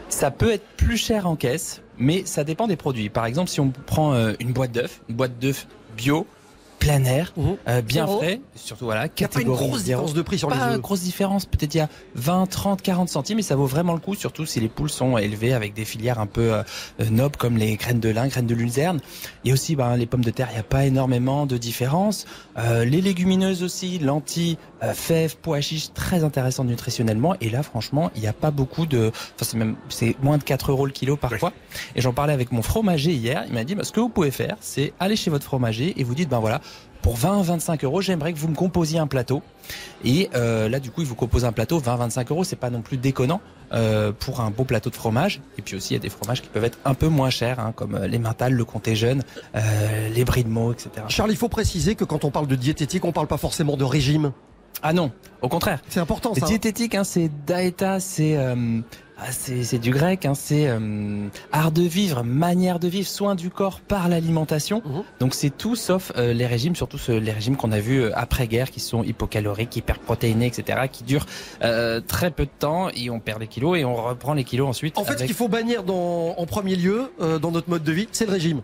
[SPEAKER 20] Ça peut être plus cher en caisse, mais ça dépend des produits. Par exemple, si on prend euh, une boîte d'œufs, une boîte d'œufs bio, plein air, euh, bien
[SPEAKER 3] Zéro.
[SPEAKER 20] frais, surtout voilà,
[SPEAKER 3] Il n'y a pas une
[SPEAKER 20] catégorie
[SPEAKER 3] grosse différence de prix sur
[SPEAKER 20] pas
[SPEAKER 3] les œufs.
[SPEAKER 20] grosse différence, peut-être il y a 20, 30, 40 centimes, mais ça vaut vraiment le coup, surtout si les poules sont élevées avec des filières un peu euh, euh, nobles comme les graines de lin, graines de luzerne. Et aussi, ben, les pommes de terre, il n'y a pas énormément de différence. Euh, les légumineuses aussi, lentilles, euh, fèves, pois chiches, très intéressantes nutritionnellement. Et là, franchement, il n'y a pas beaucoup de, enfin, c'est même, c'est moins de 4 euros le kilo parfois. Et j'en parlais avec mon fromager hier. Il m'a dit, bah, ce que vous pouvez faire, c'est aller chez votre fromager et vous dites, ben voilà, pour 20 25 euros, j'aimerais que vous me composiez un plateau. Et euh, là, du coup, il vous compose un plateau 20-25 euros. C'est pas non plus déconnant euh, pour un beau plateau de fromage. Et puis aussi, il y a des fromages qui peuvent être un peu moins chers, hein, comme euh, les Mental, le Comté Jeune, euh, les Brie de etc.
[SPEAKER 3] Charles, il faut préciser que quand on parle de diététique, on parle pas forcément de régime.
[SPEAKER 20] Ah non, au contraire.
[SPEAKER 3] C'est important ça. hein.
[SPEAKER 20] Diététique, hein, c'est daeta, c'est euh, ah, c'est c'est du grec, hein, c'est euh, art de vivre, manière de vivre, soin du corps par l'alimentation.
[SPEAKER 3] Mhm.
[SPEAKER 20] Donc c'est tout sauf euh, les régimes, surtout ce- les régimes qu'on a vus euh, après-guerre, qui sont hypocaloriques, hyperprotéinés, etc., qui durent euh, très peu de temps et on perd les kilos et on reprend les kilos ensuite.
[SPEAKER 3] En fait, ce qu'il faut bannir dans, en premier lieu euh, dans notre mode de vie, c'est le régime.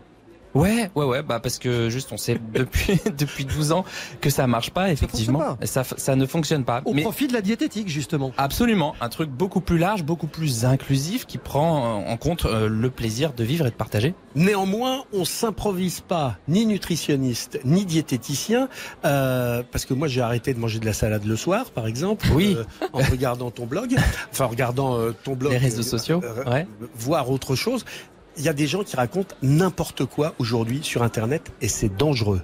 [SPEAKER 20] Ouais, ouais, ouais, bah parce que juste on sait depuis depuis 12 ans que ça marche pas effectivement, ça ça, ne fonctionne pas.
[SPEAKER 3] Au
[SPEAKER 20] Mais
[SPEAKER 3] profit de la diététique, justement.
[SPEAKER 20] absolument, un truc beaucoup plus large, beaucoup plus inclusif qui prend en compte euh, le plaisir de vivre et de partager.
[SPEAKER 5] Néanmoins, on s'improvise pas ni nutritionniste ni diététicien euh, parce que moi j'ai arrêté de manger de la salade le soir, par exemple,
[SPEAKER 20] Oui.
[SPEAKER 5] euh, en regardant ton blog, enfin en regardant euh, ton blog,
[SPEAKER 20] Les réseaux sociaux, ouais.
[SPEAKER 5] voir autre chose. Il y a des gens qui racontent n'importe quoi aujourd'hui sur Internet et c'est dangereux.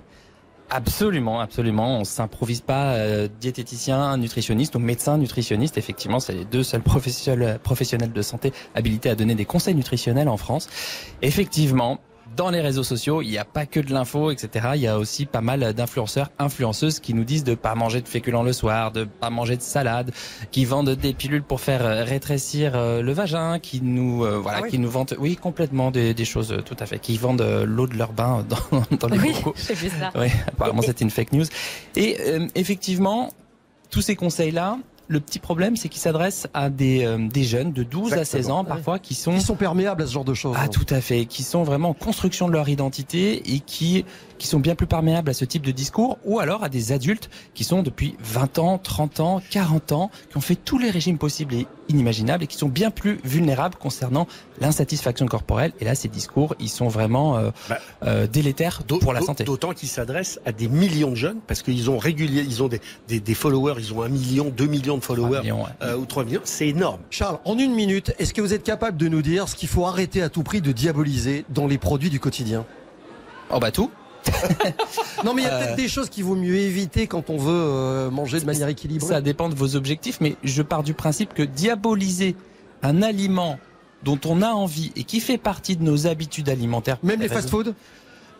[SPEAKER 20] Absolument, absolument. On s'improvise pas euh, diététicien, nutritionniste ou médecin nutritionniste. Effectivement, c'est les deux seuls professionnels, professionnels de santé habilités à donner des conseils nutritionnels en France. Effectivement. Dans les réseaux sociaux, il n'y a pas que de l'info, etc. Il y a aussi pas mal d'influenceurs, influenceuses qui nous disent de pas manger de féculents le soir, de pas manger de salade, qui vendent des pilules pour faire euh, rétrécir euh, le vagin, qui nous, euh, voilà,
[SPEAKER 4] Ah oui.
[SPEAKER 20] qui nous vendent, oui, complètement des, des choses, tout à fait, qui vendent l'eau de leur bain dans, dans les
[SPEAKER 4] Oui, vu ça.
[SPEAKER 20] Oui, apparemment c'était une fake news. Et euh, effectivement, tous ces conseils-là, le petit problème, c'est qu'ils s'adressent à des, euh, des jeunes de 12 à 16 ans, parfois, qui sont...
[SPEAKER 3] Ils sont perméables à ce genre de choses.
[SPEAKER 20] Ah, tout à fait. Qui sont vraiment en construction de leur identité et qui, qui sont bien plus perméables à ce type de discours ou alors à des adultes qui sont depuis 20 ans, 30 ans, 40 ans, qui ont fait tous les régimes possibles et inimaginables et qui sont bien plus vulnérables concernant l'insatisfaction corporelle. Et là, ces discours, ils sont vraiment euh, euh, délétères pour la santé.
[SPEAKER 5] D'autant qu'ils s'adressent à des millions de jeunes parce qu'ils ont régulier, ils ont des, des, des followers, ils ont un million, deux millions de followers
[SPEAKER 20] millions, ouais.
[SPEAKER 5] euh, ou trois millions. C'est énorme.
[SPEAKER 3] Charles, en une minute, est-ce que vous êtes capable de nous dire ce qu'il faut arrêter à tout prix de diaboliser dans les produits du quotidien?
[SPEAKER 20] Oh bah tout.
[SPEAKER 3] Non mais il y a peut-être des choses qu'il vaut mieux éviter quand on veut euh, manger de manière équilibrée.
[SPEAKER 20] Ça dépend de vos objectifs, mais je pars du principe que diaboliser un aliment dont on a envie et qui fait partie de nos habitudes alimentaires.
[SPEAKER 3] Même les
[SPEAKER 20] raisons-
[SPEAKER 3] fast-food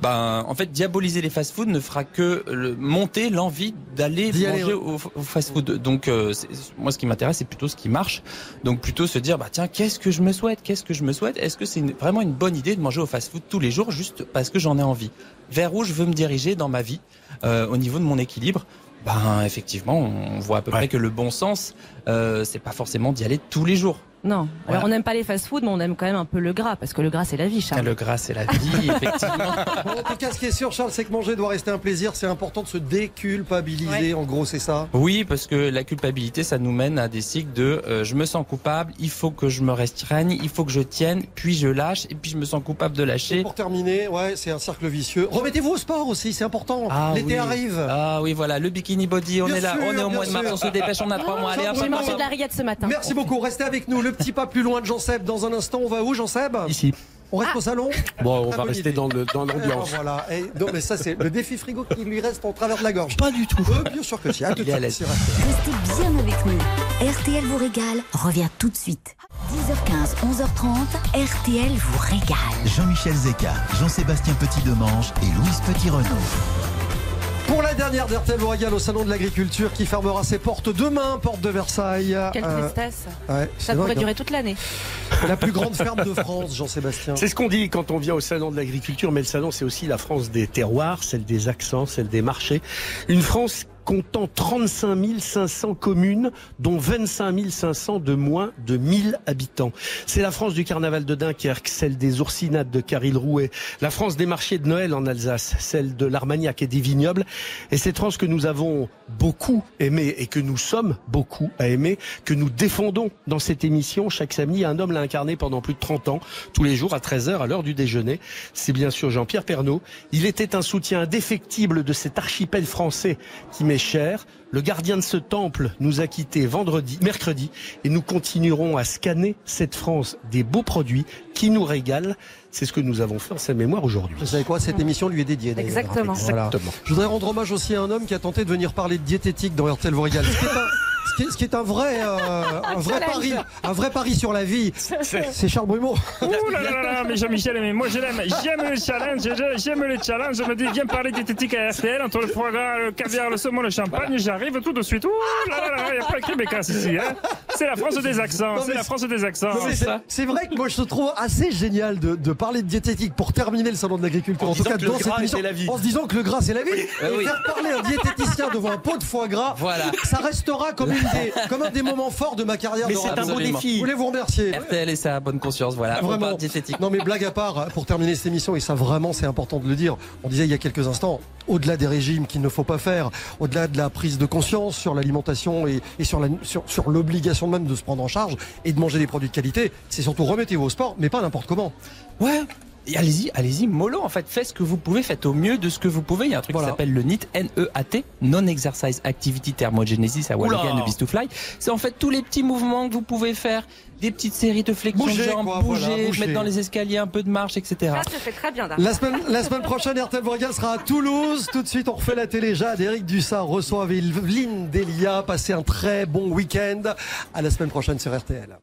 [SPEAKER 20] ben, en fait, diaboliser les fast-food ne fera que le- monter l'envie d'aller
[SPEAKER 3] aller,
[SPEAKER 20] manger au, au fast-food. Donc, euh, moi, ce qui m'intéresse, c'est plutôt ce qui marche. Donc, plutôt se dire, bah tiens, qu'est-ce que je me souhaite? Qu'est-ce que je me souhaite? Est-ce que c'est vraiment une bonne idée de manger au fast-food tous les jours juste parce que j'en ai envie? Vers où je veux me diriger dans ma vie, euh, au niveau de mon équilibre? Ben, effectivement, on voit à peu près que le bon sens, euh, c'est pas forcément d'y aller tous les jours.
[SPEAKER 4] Non. Alors on n'aime pas les fast-food, mais on aime quand même un peu le gras, parce que le gras c'est la vie, Charles.
[SPEAKER 20] Le gras, c'est la vie, effectivement.
[SPEAKER 3] Bon, en tout cas, ce qui est sûr, Charles, c'est que manger doit rester un plaisir. C'est important de se déculpabiliser. En gros, c'est ça?
[SPEAKER 20] Oui, parce que la culpabilité, ça nous mène à des cycles de euh, je me sens coupable, il faut que je me restreigne, il faut que je tienne, puis je lâche, et puis je me sens coupable de lâcher.
[SPEAKER 3] Pour terminer, ouais, c'est un cercle vicieux. Remettez-vous au sport aussi, c'est important.
[SPEAKER 20] Ah
[SPEAKER 3] L'été
[SPEAKER 20] oui.
[SPEAKER 3] arrive.
[SPEAKER 20] Ah oui, voilà, le bikini body, on
[SPEAKER 3] Bien
[SPEAKER 20] est là,
[SPEAKER 3] sûr,
[SPEAKER 20] on est au mois de mars, on se dépêche, on a trois mois, allez
[SPEAKER 4] J'ai mangé de la rillette ce matin.
[SPEAKER 3] Merci beaucoup. Restez avec nous. Le petit pas plus loin de Jean Seb. Dans un instant, on va où, Jean Seb
[SPEAKER 5] Ici.
[SPEAKER 3] On reste au salon
[SPEAKER 5] Bon, on va rester
[SPEAKER 3] idée.
[SPEAKER 5] dans le- dans l'ambiance.
[SPEAKER 3] Ah, voilà. Et, non, mais ça, c'est le défi frigo qui lui reste en travers de la gorge.
[SPEAKER 5] Pas du tout.
[SPEAKER 3] Euh, bien sûr que si. À tout de.
[SPEAKER 2] Restez bien avec nous. RTL vous régale revient tout de suite. 10h15, 11h30, RTL vous régale.
[SPEAKER 1] Jean-Michel Zeka, Jean-Sébastien Petit-Demange et Louise Petit-Renaud.
[SPEAKER 3] La dernière d'RTL vous régale au Salon de l'Agriculture qui fermera ses portes demain, porte de Versailles.
[SPEAKER 4] Quelle
[SPEAKER 3] Euh,
[SPEAKER 4] tristesse.
[SPEAKER 3] ouais,
[SPEAKER 4] Ça pourrait
[SPEAKER 3] que-
[SPEAKER 4] durer toute l'année.
[SPEAKER 3] La plus grande ferme de France, Jean-Sébastien.
[SPEAKER 5] C'est ce qu'on dit quand on vient au salon de l'agriculture, mais le salon c'est aussi la France des terroirs, celle des accents, celle des marchés. Une France comptant 35 500 communes, dont 25 500 de moins de 1000 habitants. C'est la France du carnaval de Dunkerque, celle des oursinades de Caril-Rouet, la France des marchés de Noël en Alsace, celle de l'Armagnac et des vignobles, et cette France que nous avons beaucoup aimée et que nous sommes beaucoup à aimer, que nous défendons dans cette émission chaque samedi. Un homme l'a incarné pendant plus de 30 ans, tous les jours à 13h à l'heure du déjeuner. C'est bien sûr Jean-Pierre Pernaud. Il était un soutien indéfectible de cet archipel français qui m'est cher. Le gardien de ce temple nous a quittés vendredi, mercredi, et nous continuerons à scanner cette France des beaux produits qui nous régalent. C'est ce que nous avons fait en sa mémoire aujourd'hui.
[SPEAKER 3] Vous savez quoi? Cette émission lui est dédiée. d'ailleurs.
[SPEAKER 4] Exactement.
[SPEAKER 3] Voilà.
[SPEAKER 5] Exactement.
[SPEAKER 3] Je voudrais rendre hommage aussi à un homme qui a tenté de venir parler de diététique dans RTL vous régale. Ce qui est un, ce qui est- ce qui est un vrai, euh, un vrai pari, un vrai pari sur la vie. C'est Charles Brumeau.
[SPEAKER 21] Ouh là là là, mais Jean-Michel, mais moi je l'aime, j'aime le challenge, je- j'aime le challenge, je me dis viens parler diététique à RTL, entre le foie gras, le caviar, le saumon, le champagne, j'arrive tout de suite. Ouh là là là, il n'y a pas de Québécois ici, hein. C'est la France des accents, c'est la France des accents.
[SPEAKER 3] C'est- vrai que moi je trouve assez génial de, de parler de diététique pour terminer le salon de l'agriculture.
[SPEAKER 5] En
[SPEAKER 3] En, tout
[SPEAKER 5] disant
[SPEAKER 3] cas,
[SPEAKER 5] que le
[SPEAKER 3] dans cette
[SPEAKER 5] gras
[SPEAKER 3] émission,
[SPEAKER 5] la vie.
[SPEAKER 3] en se disant que le gras c'est la vie.
[SPEAKER 20] Ah
[SPEAKER 3] Et
[SPEAKER 20] oui.
[SPEAKER 3] faire parler un diététicien devant un pot de foie gras,
[SPEAKER 20] Voilà.
[SPEAKER 3] ça restera comme, des, comme un des moments forts de ma carrière.
[SPEAKER 5] Mais c'est un beau défi.
[SPEAKER 3] Je voulais vous remercier.
[SPEAKER 20] RTL et sa bonne conscience, voilà.
[SPEAKER 3] Vraiment. Non mais blague à part, pour terminer cette émission, et ça vraiment c'est important de le dire, on disait il y a quelques instants, au-delà des régimes qu'il ne faut pas faire, au-delà de la prise de conscience sur l'alimentation et, et sur la- sur, sur l'obligation même de se prendre en charge et de manger des produits de qualité, c'est surtout remettez-vous au sport, mais pas n'importe comment.
[SPEAKER 20] Ouais. Et allez-y, allez-y, mollo en fait, faites ce que vous pouvez, faites au mieux de ce que vous pouvez. Il y a un truc
[SPEAKER 3] Voilà.
[SPEAKER 20] qui s'appelle le NEAT, N-E-A-T, Non-Exercise Activity Thermogenesis à. Walligan de Beast to Fly. C'est en fait tous les petits mouvements que vous pouvez faire, des petites séries de flexions
[SPEAKER 3] Bouger,
[SPEAKER 20] de jambes,
[SPEAKER 3] quoi,
[SPEAKER 20] bouger,
[SPEAKER 3] voilà, bouger.
[SPEAKER 20] mettre dans les escaliers un peu de marche, etc.
[SPEAKER 4] Ça se fait très bien.
[SPEAKER 3] La semaine, la semaine prochaine, RTL Bourgal sera à Toulouse. Tout de suite, on refait la télé. Jade, Eric Dussard reçoivent Evelyne Delia. Passez un très bon week-end. À la semaine prochaine sur RTL.